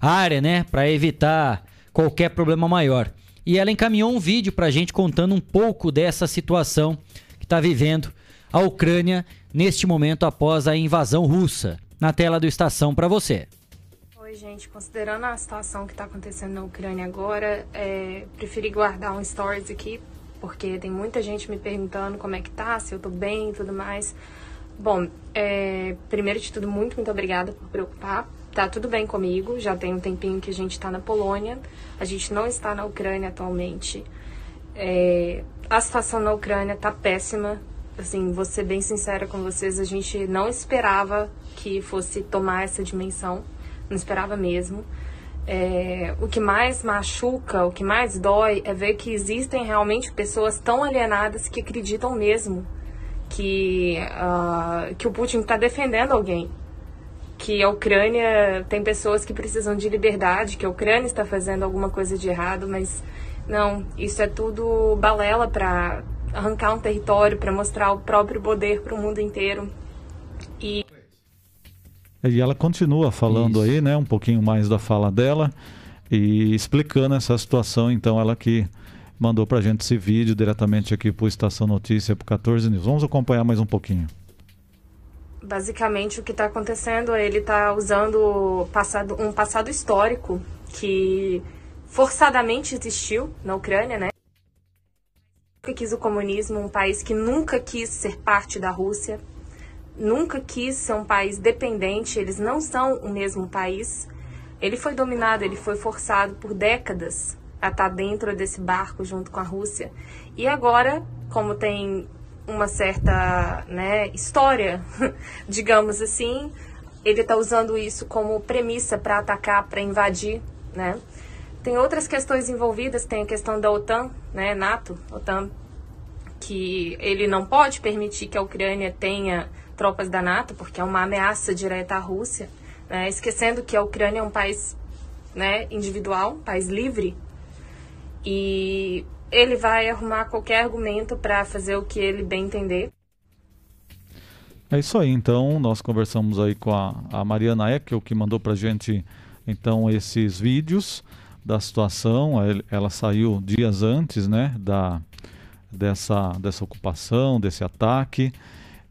área, né, para evitar qualquer problema maior. E ela encaminhou um vídeo pra gente contando um pouco dessa situação que está vivendo a Ucrânia neste momento após a invasão russa. Na tela do Estação para você. Oi, gente. Considerando a situação que está acontecendo na Ucrânia agora, é, preferi guardar um stories aqui, porque tem muita gente me perguntando como é que tá, se eu tô bem e tudo mais. Bom, é, primeiro de tudo, muito, muito obrigada por preocupar. Tá tudo bem comigo, já tem um tempinho que a gente tá na Polônia, a gente não está na Ucrânia atualmente. É, a situação na Ucrânia tá péssima. Assim, vou ser bem sincera com vocês, a gente não esperava que fosse tomar essa dimensão, não esperava mesmo. é, o que mais machuca, o que mais dói é ver que existem realmente pessoas tão alienadas que acreditam mesmo que, uh, que o Putin está defendendo alguém. Que a Ucrânia tem pessoas que precisam de liberdade, que a Ucrânia está fazendo alguma coisa de errado, mas não, isso é tudo balela para arrancar um território, para mostrar o próprio poder para o mundo inteiro. E e ela continua falando Isso. aí, né, um pouquinho mais da fala dela e explicando essa situação. Então, ela que mandou para a gente esse vídeo diretamente aqui para o Estação Notícia, para 14 News. Vamos acompanhar mais um pouquinho. Basicamente, o que está acontecendo é ele está usando passado, um passado histórico que forçadamente existiu na Ucrânia, né? Nunca quis o comunismo, um país que nunca quis ser parte da Rússia, nunca quis ser um país dependente, eles não são o mesmo país. Ele foi dominado, ele foi forçado por décadas a estar dentro desse barco junto com a Rússia. E agora, como tem uma certa né, história, digamos assim, ele está usando isso como premissa para atacar, para invadir, né? Tem outras questões envolvidas, tem a questão da OTAN, né, NATO, OTAN, que ele não pode permitir que a Ucrânia tenha tropas da NATO, porque é uma ameaça direta à Rússia, né? esquecendo que a Ucrânia é um país né, individual, um país livre, e ele vai arrumar qualquer argumento para fazer o que ele bem entender. É isso aí, então. Nós conversamos aí com a, a Mariana Eckel, que mandou para gente então esses vídeos da situação, ela saiu dias antes né, da, dessa, dessa ocupação, desse ataque,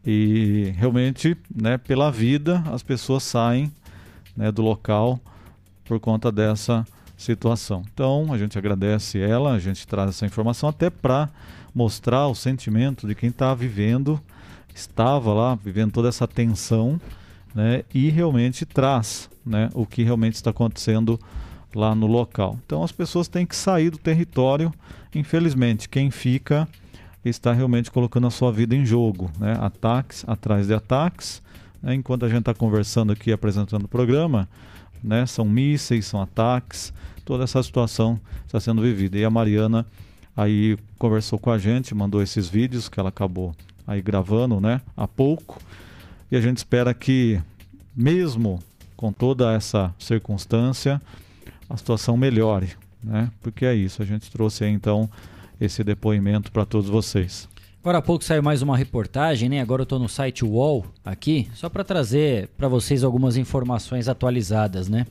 e realmente, né, pela vida, as pessoas saem né, do local por conta dessa situação. Então, a gente agradece ela, a gente traz essa informação até para mostrar o sentimento de quem está vivendo, estava lá vivendo toda essa tensão, né, e realmente traz né, o que realmente está acontecendo lá no local. Então, as pessoas têm que sair do território. Infelizmente, quem fica está realmente colocando a sua vida em jogo, né? Ataques atrás de ataques. Né? Enquanto a gente está conversando aqui, apresentando o programa, né? São mísseis, são ataques, toda essa situação está sendo vivida. E a Mariana aí conversou com a gente, mandou esses vídeos que ela acabou aí gravando, né? Há pouco. E a gente espera que, mesmo com toda essa circunstância, a situação melhore, né? Porque é isso. A gente trouxe aí então esse depoimento para todos vocês. Agora há pouco saiu mais uma reportagem, né? Agora eu estou no site UOL aqui, só para trazer para vocês algumas informações atualizadas, né?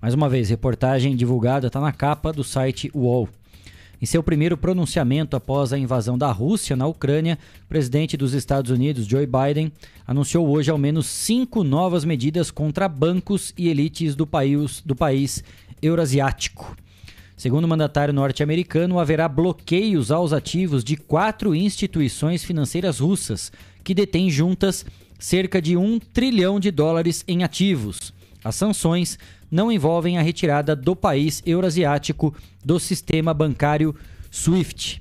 Mais uma vez, reportagem divulgada está na capa do site UOL. Em seu primeiro pronunciamento após a invasão da Rússia na Ucrânia, o presidente dos Estados Unidos, Joe Biden, anunciou hoje ao menos cinco novas medidas contra bancos e elites do país, do país eurasiático. Segundo o mandatário norte-americano, haverá bloqueios aos ativos de quatro instituições financeiras russas, que detêm juntas cerca de um trilhão de dólares em ativos. As sanções não envolvem a retirada do país eurasiático do sistema bancário SWIFT.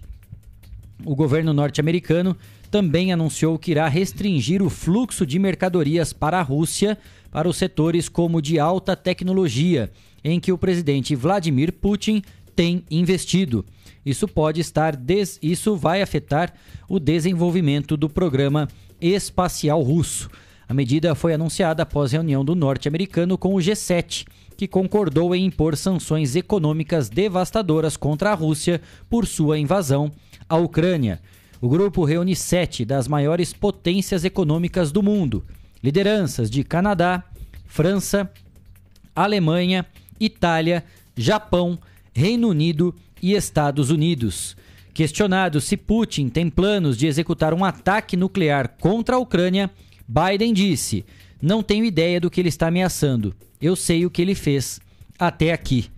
O governo norte-americano também anunciou que irá restringir o fluxo de mercadorias para a Rússia para os setores como de alta tecnologia em que o presidente Vladimir Putin tem investido. Isso pode estar des... isso vai afetar o desenvolvimento do programa espacial russo. A medida foi anunciada após reunião do norte-americano com o G7, que concordou em impor sanções econômicas devastadoras contra a Rússia por sua invasão à Ucrânia. O grupo reúne sete das maiores potências econômicas do mundo, lideranças de Canadá, França, Alemanha, Itália, Japão, Reino Unido e Estados Unidos. Questionado se Putin tem planos de executar um ataque nuclear contra a Ucrânia, Biden disse: Não tenho ideia do que ele está ameaçando. Eu sei o que ele fez. Até aqui.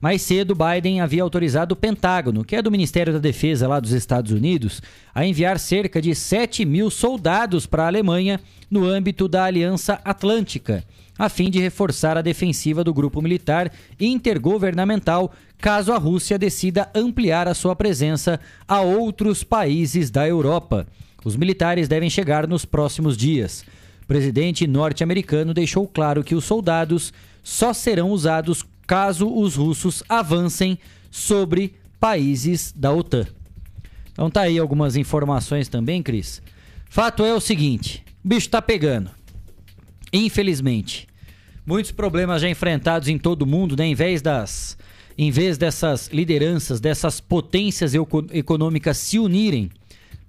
Mais cedo, Biden havia autorizado o Pentágono, que é do Ministério da Defesa lá dos Estados Unidos, a enviar cerca de 7 mil soldados para a Alemanha no âmbito da Aliança Atlântica a fim de reforçar a defensiva do grupo militar intergovernamental caso a Rússia decida ampliar a sua presença a outros países da Europa. Os militares devem chegar nos próximos dias. O presidente norte-americano deixou claro que os soldados só serão usados caso os russos avancem sobre países da OTAN. Então tá aí algumas informações também, Cris. Fato é o seguinte, o bicho tá pegando. Infelizmente, muitos problemas já enfrentados em todo o mundo, né? Em vez das em vez dessas lideranças, dessas potências econômicas se unirem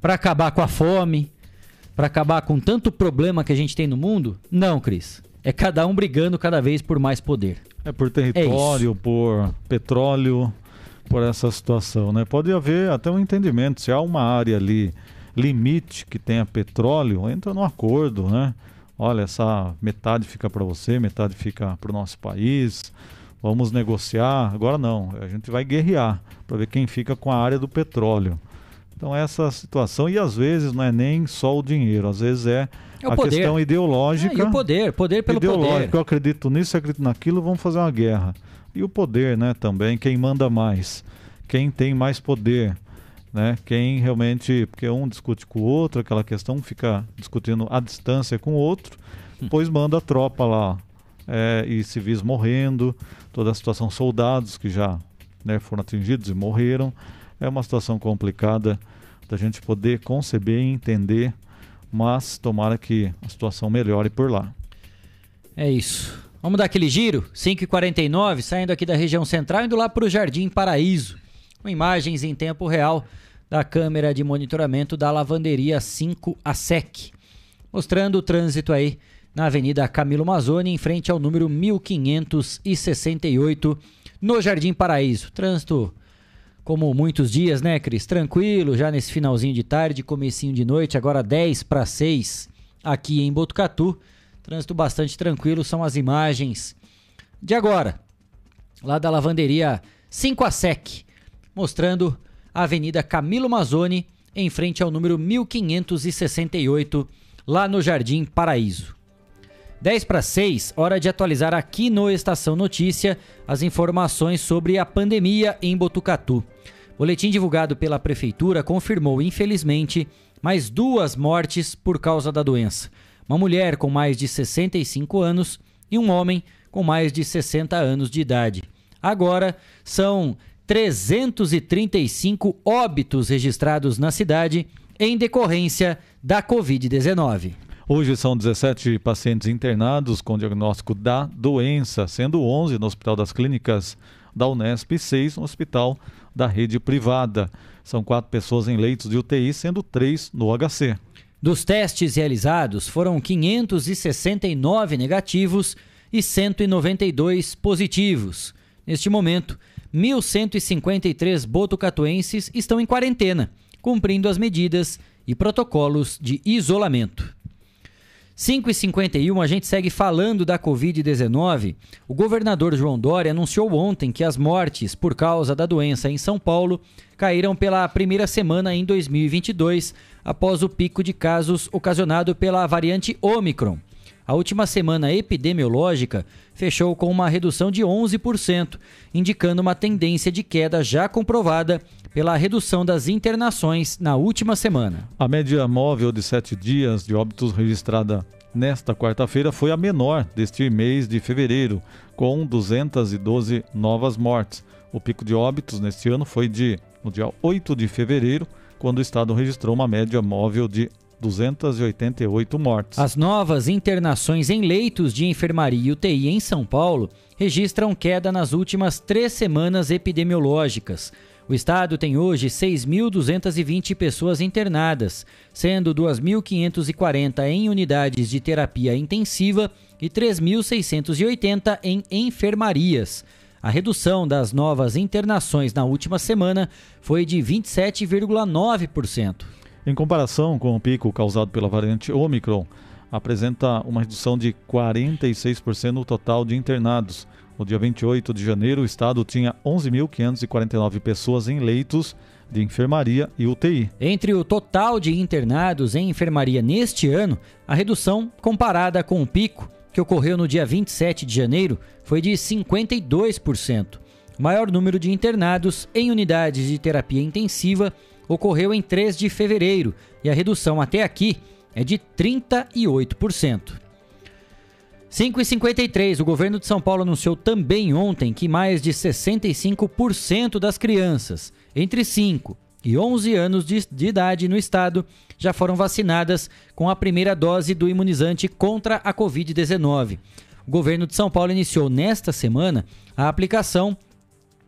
para acabar com a fome, para acabar com tanto problema que a gente tem no mundo, não, Cris. É cada um brigando cada vez por mais poder. É por território, é por petróleo, por essa situação, né? Pode haver até um entendimento, se há uma área ali limite que tenha petróleo, entra no acordo, né? Olha, essa metade fica para você, metade fica para o nosso país vamos negociar. Agora não, a gente vai guerrear para ver quem fica com a área do petróleo. Então essa situação e às vezes não é nem só o dinheiro, às vezes é, é a poder. questão ideológica. É, e o poder, poder pelo ideológico, poder. Eu acredito nisso, eu acredito naquilo, vamos fazer uma guerra. E o poder, né, também, quem manda mais, quem tem mais poder, né, quem realmente, porque um discute com o outro, aquela questão fica discutindo a distância com o outro, hum. depois manda a tropa lá, é, e civis morrendo, toda a situação, soldados que já né, foram atingidos e morreram. É uma situação complicada da gente poder conceber e entender, mas tomara que a situação melhore por lá. É isso. Vamos dar aquele giro? 5h49, saindo aqui da região central, indo lá para o Jardim Paraíso. Com imagens em tempo real da câmera de monitoramento da lavanderia 5 a SEC. Mostrando o trânsito aí na Avenida Camilo Mazzoni, em frente ao número 1568, no Jardim Paraíso. Trânsito, como muitos dias, né, Cris? Tranquilo, já nesse finalzinho de tarde, comecinho de noite, agora 10 para 6 aqui em Botucatu. Trânsito bastante tranquilo, são as imagens de agora, lá da lavanderia 5 a Sec, mostrando a Avenida Camilo Mazzoni, em frente ao número 1568, lá no Jardim Paraíso. 10 para 6, hora de atualizar aqui no Estação Notícia as informações sobre a pandemia em Botucatu. Boletim divulgado pela Prefeitura confirmou, infelizmente, mais duas mortes por causa da doença. Uma mulher com mais de 65 anos e um homem com mais de 60 anos de idade. Agora são 335 óbitos registrados na cidade em decorrência da Covid-19. Hoje são 17 pacientes internados com diagnóstico da doença, sendo 11 no Hospital das Clínicas da Unesp e 6 no Hospital da Rede Privada. São quatro pessoas em leitos de UTI, sendo três no HC. Dos testes realizados, foram 569 negativos e 192 positivos. Neste momento, 1.153 botucatuenses estão em quarentena, cumprindo as medidas e protocolos de isolamento. 5h51, a gente segue falando da Covid-19. O governador João Dória anunciou ontem que as mortes por causa da doença em São Paulo caíram pela primeira semana em 2022, após o pico de casos ocasionado pela variante Omicron. A última semana epidemiológica fechou com uma redução de 11%, indicando uma tendência de queda já comprovada pela redução das internações na última semana. A média móvel de sete dias de óbitos registrada nesta quarta-feira foi a menor deste mês de fevereiro, com 212 novas mortes. O pico de óbitos neste ano foi de no dia 8 de fevereiro, quando o estado registrou uma média móvel de 288 mortes. As novas internações em leitos de enfermaria e UTI em São Paulo registram queda nas últimas três semanas epidemiológicas. O estado tem hoje 6.220 pessoas internadas, sendo 2.540 em unidades de terapia intensiva e 3.680 em enfermarias. A redução das novas internações na última semana foi de 27,9%. Em comparação com o pico causado pela variante Omicron, apresenta uma redução de 46% no total de internados, no dia 28 de janeiro, o estado tinha 11.549 pessoas em leitos de enfermaria e UTI. Entre o total de internados em enfermaria neste ano, a redução comparada com o pico que ocorreu no dia 27 de janeiro foi de 52%. O maior número de internados em unidades de terapia intensiva ocorreu em 3 de fevereiro e a redução até aqui é de 38%. 5h53, o governo de São Paulo anunciou também ontem que mais de 65% das crianças entre 5 e 11 anos de, de, idade no estado já foram vacinadas com a primeira dose do imunizante contra a Covid-19. O governo de São Paulo iniciou nesta semana a aplicação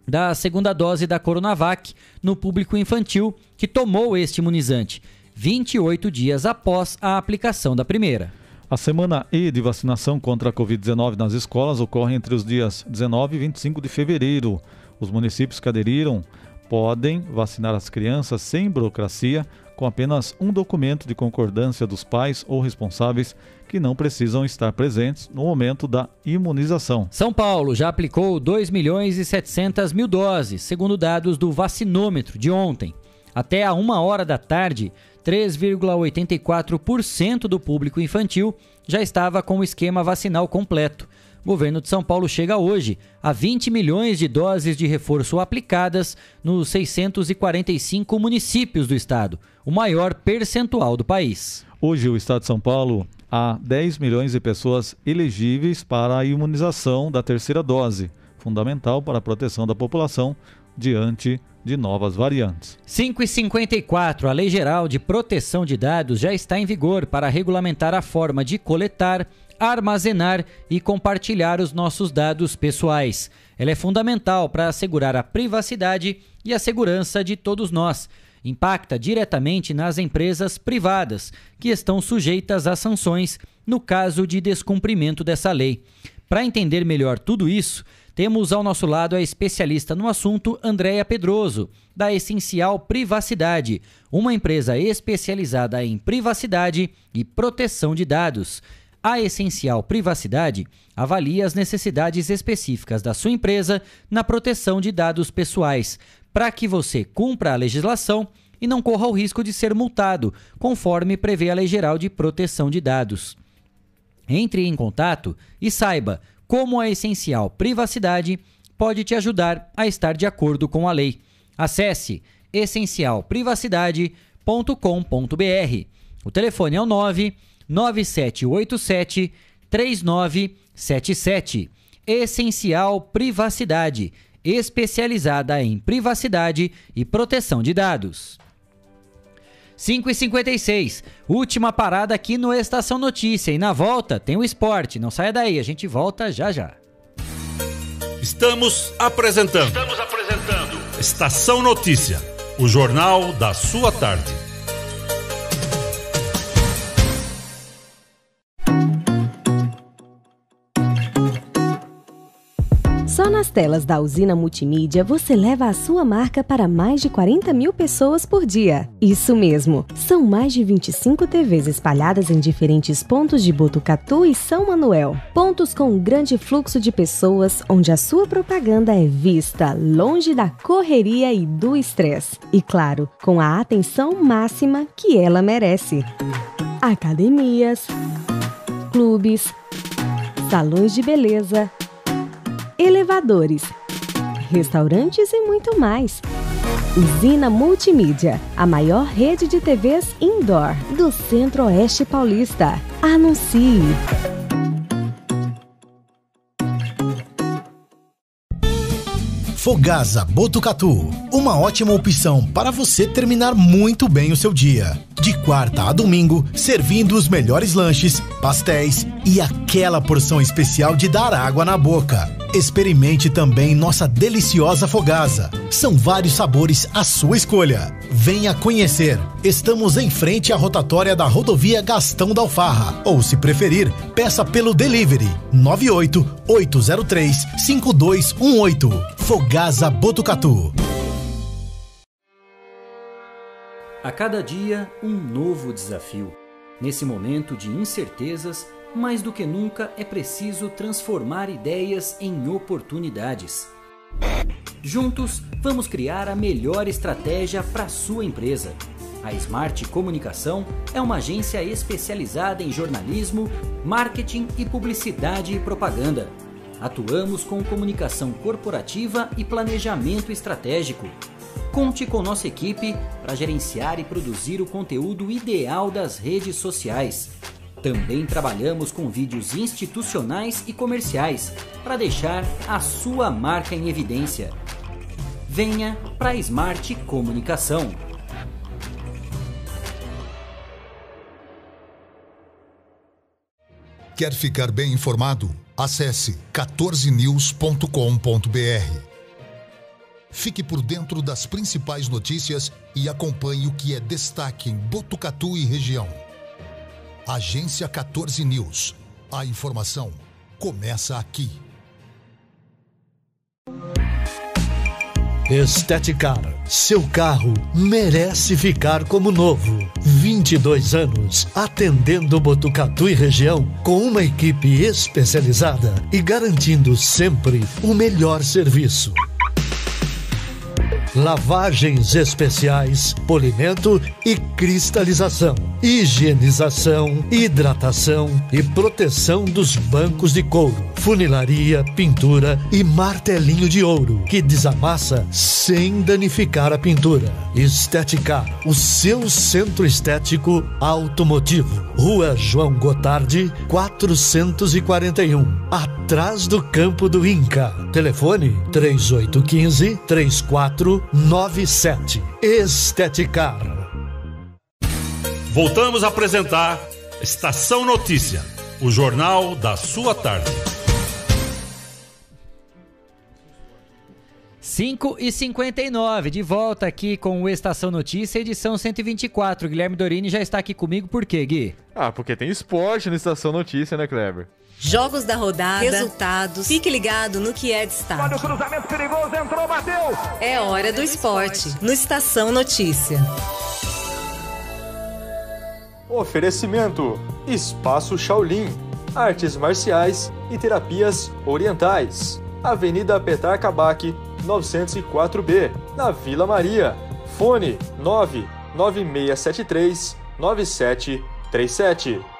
da segunda dose da Coronavac no público infantil que tomou este imunizante, 28 dias após a aplicação da primeira. A semana E de vacinação contra a Covid-19 nas escolas ocorre entre os dias 19 e 25 de fevereiro. Os municípios que aderiram podem vacinar as crianças sem burocracia, com apenas um documento de concordância dos pais ou responsáveis que não precisam estar presentes no momento da imunização. São Paulo já aplicou 2 milhões e 700 mil doses, segundo dados do vacinômetro de ontem. Até a uma hora da tarde, 3,84% do público infantil já estava com o esquema vacinal completo. O governo de São Paulo chega hoje a 20 milhões de doses de reforço aplicadas nos 645 municípios do estado, o maior percentual do país. Hoje, o estado de São Paulo há 10 milhões de pessoas elegíveis para a imunização da terceira dose, fundamental para a proteção da população diante de novas variantes. 554, a Lei Geral de Proteção de Dados já está em vigor para regulamentar a forma de coletar, armazenar e compartilhar os nossos dados pessoais. Ela é fundamental para assegurar a privacidade e a segurança de todos nós. Impacta diretamente nas empresas privadas, que estão sujeitas a sanções no caso de descumprimento dessa lei. Para entender melhor tudo isso, temos ao nosso lado a especialista no assunto, Andréia Pedroso, da Essencial Privacidade, uma empresa especializada em privacidade e proteção de dados. A Essencial Privacidade avalia as necessidades específicas da sua empresa na proteção de dados pessoais, para que você cumpra a legislação e não corra o risco de ser multado, conforme prevê a Lei Geral de Proteção de Dados. Entre em contato e saiba como a Essencial Privacidade pode te ajudar a estar de acordo com a lei. Acesse essencialprivacidade.com.br. O telefone é o 9 9787 3977. Essencial Privacidade, especializada em privacidade e proteção de dados. 5 e 56 última parada aqui no Estação Notícia. E na volta tem o esporte. Não saia daí, a gente volta já já. Estamos apresentando. Estamos apresentando. Estação Notícia, o jornal da sua tarde. Nas telas da usina multimídia você leva a sua marca para mais de 40 mil pessoas por dia. Isso mesmo, são mais de 25 TVs espalhadas em diferentes pontos de Botucatu e São Manuel. Pontos com um grande fluxo de pessoas, onde a sua propaganda é vista longe da correria e do estresse. E claro, com a atenção máxima que ela merece. Academias, clubes, salões de beleza elevadores, restaurantes e muito mais. Usina Multimídia, a maior rede de TVs indoor do Centro-Oeste Paulista. Anuncie! Fogasa Botucatu, uma ótima opção para você terminar muito bem o seu dia. De quarta a domingo, servindo os melhores lanches, pastéis e aquela porção especial de dar água na boca. Experimente também nossa deliciosa Fogasa. São vários sabores à sua escolha. Venha conhecer. Estamos em frente à rotatória da rodovia Gastão da Alfarra. Ou, se preferir, peça pelo delivery 98803 5218. Fogasa Botucatu. A cada dia, um novo desafio. Nesse momento de incertezas, mais do que nunca é preciso transformar ideias em oportunidades. Juntos, vamos criar a melhor estratégia para sua empresa. A Smart Comunicação é uma agência especializada em jornalismo, marketing e publicidade e propaganda. Atuamos com comunicação corporativa e planejamento estratégico Conte com nossa equipe para gerenciar e produzir o conteúdo ideal das redes sociais. Também trabalhamos com vídeos institucionais e comerciais para deixar a sua marca em evidência. Venha para a Smart Comunicação. Quer ficar bem informado? Acesse 14news.com.br. Fique por dentro das principais notícias e acompanhe o que é destaque em Botucatu e região. Agência 14 News. A informação começa aqui. Esteticar. Seu carro merece ficar como novo. 22 anos atendendo Botucatu e região com uma equipe especializada e garantindo sempre o melhor serviço lavagens especiais, polimento e cristalização, higienização, hidratação e proteção dos bancos de couro, funilaria, pintura e martelinho de ouro que desamassa sem danificar a pintura. Esteticar, o seu centro estético automotivo. Rua João Gotardi, 441, atrás do campo do Inca. Telefone 3815 3497. Esteticar. Voltamos a apresentar Estação Notícia, o jornal da sua tarde. 5 e 59 de volta aqui com o Estação Notícia, edição 124. Guilherme Dorini já está aqui comigo, por quê, Gui? Ah, porque tem esporte no Estação Notícia, né, Kleber? Jogos da rodada, resultados. Fique ligado no que é destaque. Olha o cruzamento perigoso, entrou, bateu. É hora do esporte, no Estação Notícia. Oferecimento: Espaço Shaolin, artes marciais e terapias orientais. Avenida Petar Kabak, 904B, na Vila Maria. Fone 99673 9737.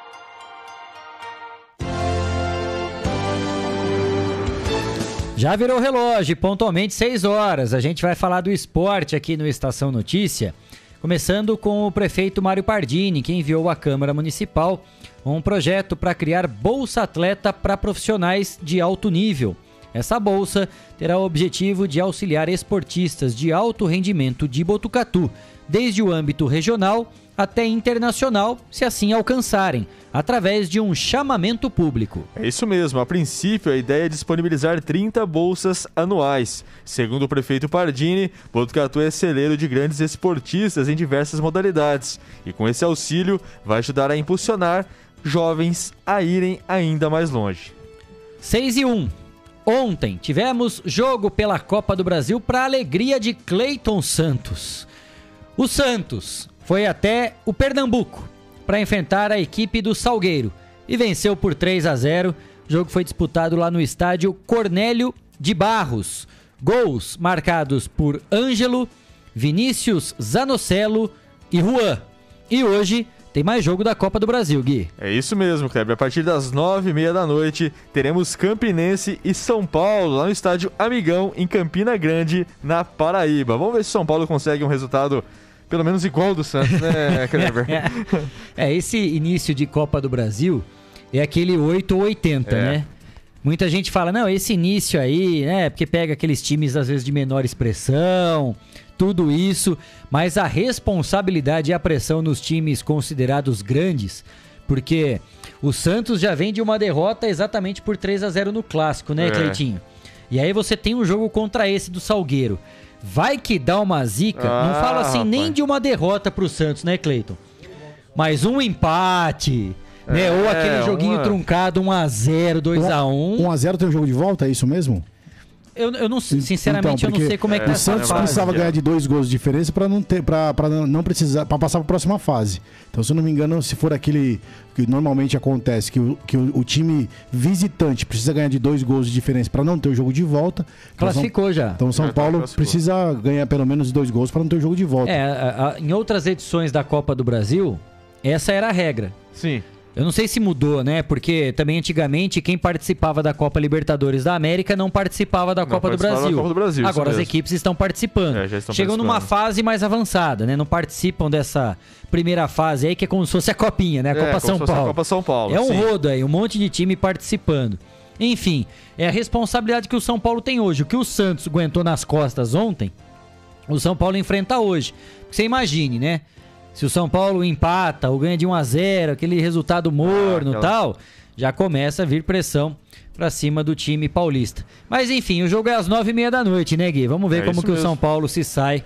Já virou relógio, pontualmente 6 horas. A gente vai falar do esporte aqui no Estação Notícia. Começando com o prefeito Mário Pardini, que enviou à Câmara Municipal um projeto para criar Bolsa Atleta para profissionais de alto nível. Essa bolsa terá o objetivo de auxiliar esportistas de alto rendimento de Botucatu, desde o âmbito regional até internacional, se assim alcançarem, através de um chamamento público. É isso mesmo, a princípio a ideia é disponibilizar 30 bolsas anuais. Segundo o prefeito Pardini, Botucatu é celeiro de grandes esportistas em diversas modalidades e com esse auxílio vai ajudar a impulsionar jovens a irem ainda mais longe. 6 e 1. Ontem tivemos jogo pela Copa do Brasil para alegria de Cleiton Santos. O Santos foi até o Pernambuco para enfrentar a equipe do Salgueiro e venceu por 3 a 0. O jogo foi disputado lá no estádio Cornélio de Barros. Gols marcados por Ângelo, Vinícius Zanocelo e Juan. E hoje tem mais jogo da Copa do Brasil, Gui. É isso mesmo, Kleber. A partir das nove e meia da noite, teremos Campinense e São Paulo, lá no estádio Amigão, em Campina Grande, na Paraíba. Vamos ver se São Paulo consegue um resultado pelo menos igual do Santos, né, Kleber? é, esse início de Copa do Brasil é aquele 8 ou 80, É. né? Muita gente fala, não, esse início aí, né? Porque pega aqueles times, às vezes, de menor expressão, tudo isso, mas a responsabilidade e a pressão nos times considerados grandes, porque o Santos já vem de uma derrota exatamente por 3 a 0 no clássico, né, É. Cleitinho? E aí você tem um jogo contra esse do Salgueiro. Vai que dá uma zica. Não Ah, falo assim nem rapaz. de uma derrota pro Santos, né, Cleiton? Mas um empate, né? Ou É, aquele joguinho uma- truncado 1x0, 2x1. 1x0 tem um jogo de volta, é isso mesmo? Eu, eu não, sinceramente, eu não sei como é que o tá Santos essa fase. precisava ganhar de dois gols de diferença para não ter, para não precisar, para passar para a próxima fase. Então, se eu não me engano, se for aquele que normalmente acontece, que o, que o, o time visitante precisa ganhar de dois gols de diferença para não ter o jogo de volta. então São- Classificou já. Então, São Já tá, Paulo classificou. precisa ganhar pelo menos dois gols para não ter o jogo de volta. É, a- a- em outras edições da Copa do Brasil, essa era a regra. Sim. Eu não sei se mudou, né? Porque também antigamente quem participava da Copa Libertadores da América não participava da, Não Copa, do participava da Brasil. Copa do Brasil, Agora as equipes estão participando. É, estão Chegam numa participando. fase mais avançada, né? Não participam dessa primeira fase aí que é como se fosse a copinha, né? A É, Copa como São se fosse a Paulo. Copa São Paulo, É um sim. rodo aí, um monte de time participando. Enfim, é a responsabilidade que o São Paulo tem hoje. O que o Santos aguentou nas costas ontem, o São Paulo enfrenta hoje. Você imagine, né? Se o São Paulo empata ou ganha de 1 a 0 aquele resultado morno e aquela- tal, já começa a vir pressão pra cima do time paulista. Mas enfim, o jogo é às nove e meia da noite, né, Gui? Vamos ver É como que o mesmo. São Paulo se sai.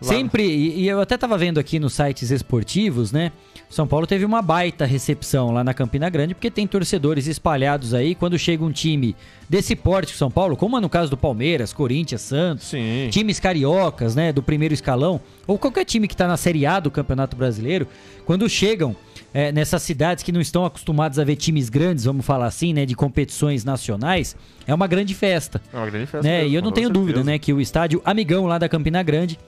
Lá- Sempre, e, e eu até tava vendo aqui nos sites esportivos, né? São Paulo teve uma baita recepção lá na Campina Grande, porque tem torcedores espalhados aí. Quando chega um time desse porte São Paulo, como é no caso do Palmeiras, Corinthians, Santos, times cariocas, né, do primeiro escalão, ou qualquer time que tá na Série A do Campeonato Brasileiro, quando chegam é, nessas cidades que não estão acostumados a ver times grandes, vamos falar assim, né, de competições nacionais, é uma grande festa. É uma grande festa. Né? mesmo, E eu não tenho certeza. dúvida, né, que o estádio Amigão lá da Campina Grande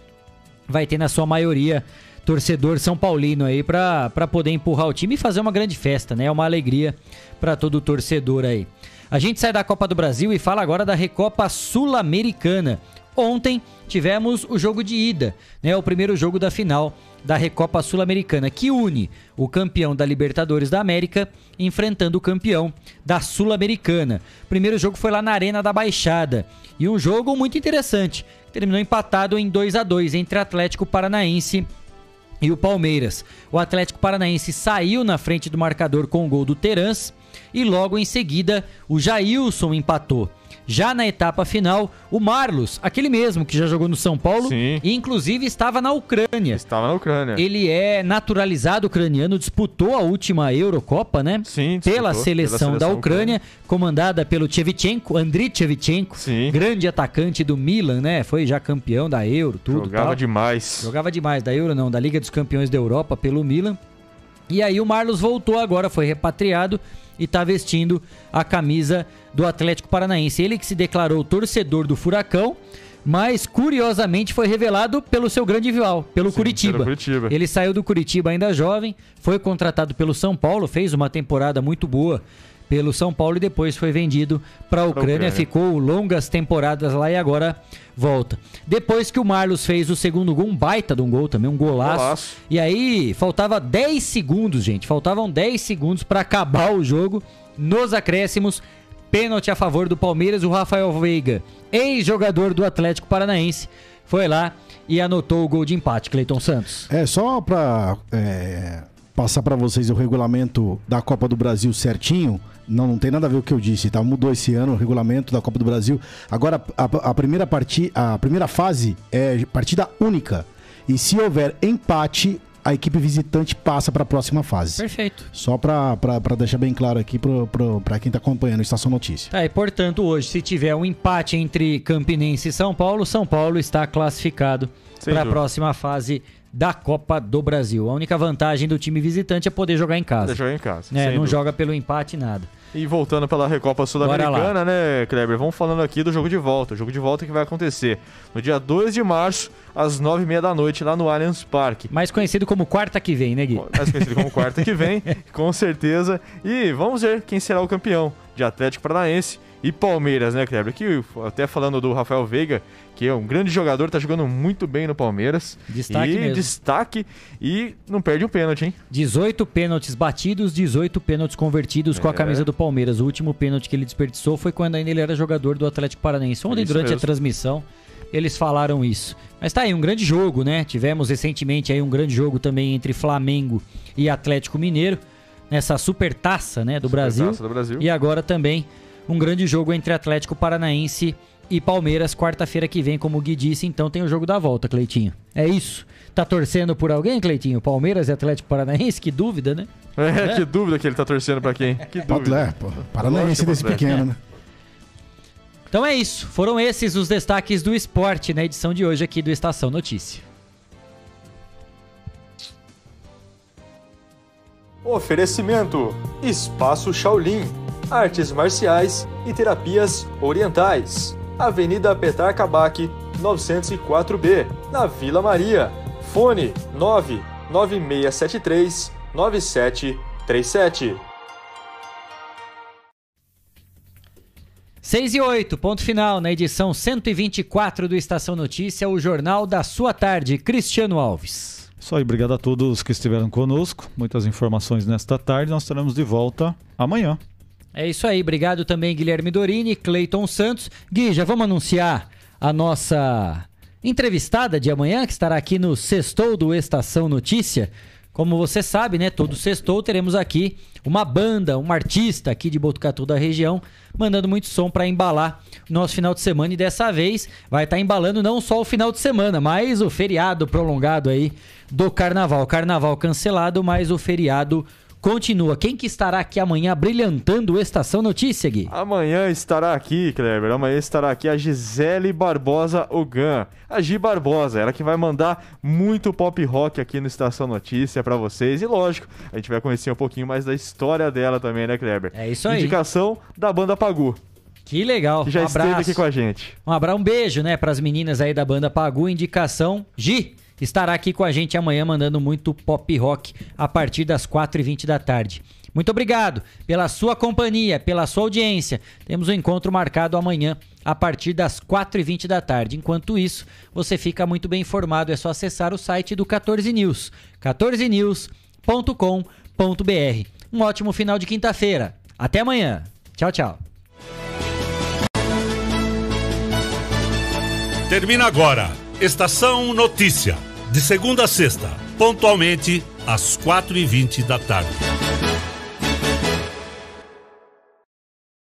vai ter na sua maioria torcedor São Paulino aí pra poder empurrar o time e fazer uma grande festa, né? É uma alegria pra todo torcedor aí. A gente sai da Copa do Brasil e fala agora da Recopa Sul-Americana. Ontem tivemos o jogo de ida, né? O primeiro jogo da final da Recopa Sul-Americana, que une o campeão da Libertadores da América enfrentando o campeão da Sul-Americana. Primeiro jogo foi lá na Arena da Baixada e um jogo muito interessante. Terminou empatado em 2 a 2 entre Atlético Paranaense e o Palmeiras. O Atlético Paranaense saiu na frente do marcador com o gol do Terans e logo em seguida o Jailson empatou. Já na etapa final, o Marlos, aquele mesmo que já jogou no São Paulo e inclusive estava na Ucrânia. Estava na Ucrânia. Ele é naturalizado ucraniano, disputou a última Eurocopa, né? Sim, pela seleção, pela da seleção Ucrânia, comandada pelo Tchevchenko, Andriy Tchevchenko, grande atacante do Milan, né? Foi já campeão da Euro, tudo Jogava tal. demais. Jogava demais da Euro, não, da Liga dos Campeões da Europa pelo Milan. E aí o Marlos voltou agora, foi repatriado e tá vestindo a camisa do Atlético Paranaense. Ele que se declarou torcedor do Furacão, mas curiosamente foi revelado pelo seu grande rival, pelo Curitiba. pelo Curitiba. Ele saiu do Curitiba ainda jovem, foi contratado pelo São Paulo, fez uma temporada muito boa pelo São Paulo e depois foi vendido para a Ucrânia, Ucrânia. ficou longas temporadas lá e agora volta. Depois que o Marlos fez o segundo gol, um baita de um gol também, um golaço. Golaço. E aí faltava 10 segundos, gente, faltavam 10 segundos para acabar o jogo nos acréscimos. Pênalti a favor do Palmeiras, o Rafael Veiga, ex-jogador do Atlético Paranaense, foi lá e anotou o gol de empate, Cleiton Santos. É, só pra é, passar pra vocês o regulamento da Copa do Brasil certinho. Não, não tem nada a ver com o que eu disse, tá? Mudou esse ano o regulamento da Copa do Brasil. Agora, a, a primeira, parti, a primeira fase é partida única. E se houver empate, a equipe visitante passa para a próxima fase. Perfeito. Só pra deixar bem claro aqui pra quem tá acompanhando a Estação Notícia. Tá, e portanto, hoje, se tiver um empate entre Campinense e São Paulo, São Paulo está classificado para a próxima fase da Copa do Brasil. A única vantagem do time visitante é poder jogar em casa. Poder jogar em casa, sem Não dúvida. joga pelo empate nada. E voltando pela Recopa Sul-Americana, né, Kleber? Vamos falando aqui do jogo de volta. O jogo de volta que vai acontecer no dia 2 de março, às 9h30 da noite, lá no Allianz Parque. Mais conhecido como quarta que vem, né, Gui? Mais conhecido como quarta que vem, com certeza. E vamos ver quem será o campeão de Atlético Paranaense e Palmeiras, né, Kleber? Que até falando do Rafael Veiga, que é um grande jogador, tá jogando muito bem no Palmeiras. Destaque e mesmo. destaque e não perde um pênalti, hein? 18 pênaltis batidos, 18 pênaltis convertidos com a É. camisa do Palmeiras. O último pênalti que ele desperdiçou foi quando ainda ele era jogador do Atlético Paranaense. Ontem, Isso durante a mesmo. transmissão, eles falaram isso. Mas tá aí, um grande jogo, né? Tivemos recentemente aí um grande jogo também entre Flamengo e Atlético Mineiro, nessa super taça, né, do Brasil. Supertaça do Brasil. E agora também um grande jogo entre Atlético Paranaense e Palmeiras, quarta-feira que vem, como o Gui disse, então tem o jogo da volta, Cleitinho. É isso. Tá torcendo por alguém, Cleitinho? Palmeiras e Atlético Paranaense? Que dúvida, né? É, que dúvida que ele tá torcendo pra quem? Que Pode dúvida. ler, pô. Paranaense desse pequeno, né? Então é isso. Foram esses os destaques do esporte na edição de hoje aqui do Estação Notícia. Oferecimento: Espaço Shaolin, Artes Marciais e Terapias Orientais. Avenida Petar Kabak, 904B, na Vila Maria. Fone 99673 9730. 37. 6 e 8, ponto final na edição 124 do Estação Notícia, o Jornal da Sua Tarde. Cristiano Alves. Isso aí, obrigado a todos que estiveram conosco. Muitas informações nesta tarde. Nós estaremos de volta amanhã. É isso aí, obrigado também Guilherme Dorini, Cleiton Santos. Gui, já vamos anunciar a nossa entrevistada de amanhã, que estará aqui no Sextou do Estação Notícia. Como você sabe, né? Todo sextou teremos aqui uma banda, um artista aqui de Botucatu da região, mandando muito som para embalar o nosso final de semana. E dessa vez vai estar tá embalando não só o final de semana, mas o feriado prolongado aí do carnaval. Carnaval cancelado, mas o feriado continua. Quem que estará aqui amanhã brilhantando o Estação Notícia, Gui? Amanhã estará aqui, Kleber. Amanhã estará aqui a Gisele Barbosa Ogan. A Gi Barbosa, ela que vai mandar muito pop rock aqui no Estação Notícia para vocês. E lógico, a gente vai conhecer um pouquinho mais da história dela também, né, Kleber? É isso aí. Indicação da banda Pagu. Que legal. Que já um esteve abraço. aqui com a gente. Um abraço, um beijo, né, para as meninas aí da banda Pagu. Indicação Gi estará aqui com a gente amanhã mandando muito pop rock a partir das 4h20 da tarde. Muito obrigado pela sua companhia, pela sua audiência. Temos um encontro marcado amanhã a partir das 4h20 da tarde. Enquanto isso, você fica muito bem informado. É só acessar o site do 14 News, 14news.com.br. Um ótimo final de quinta-feira. Até amanhã. Tchau, tchau. Termina agora. Estação Notícia. De segunda a sexta, pontualmente às 4h20 da tarde.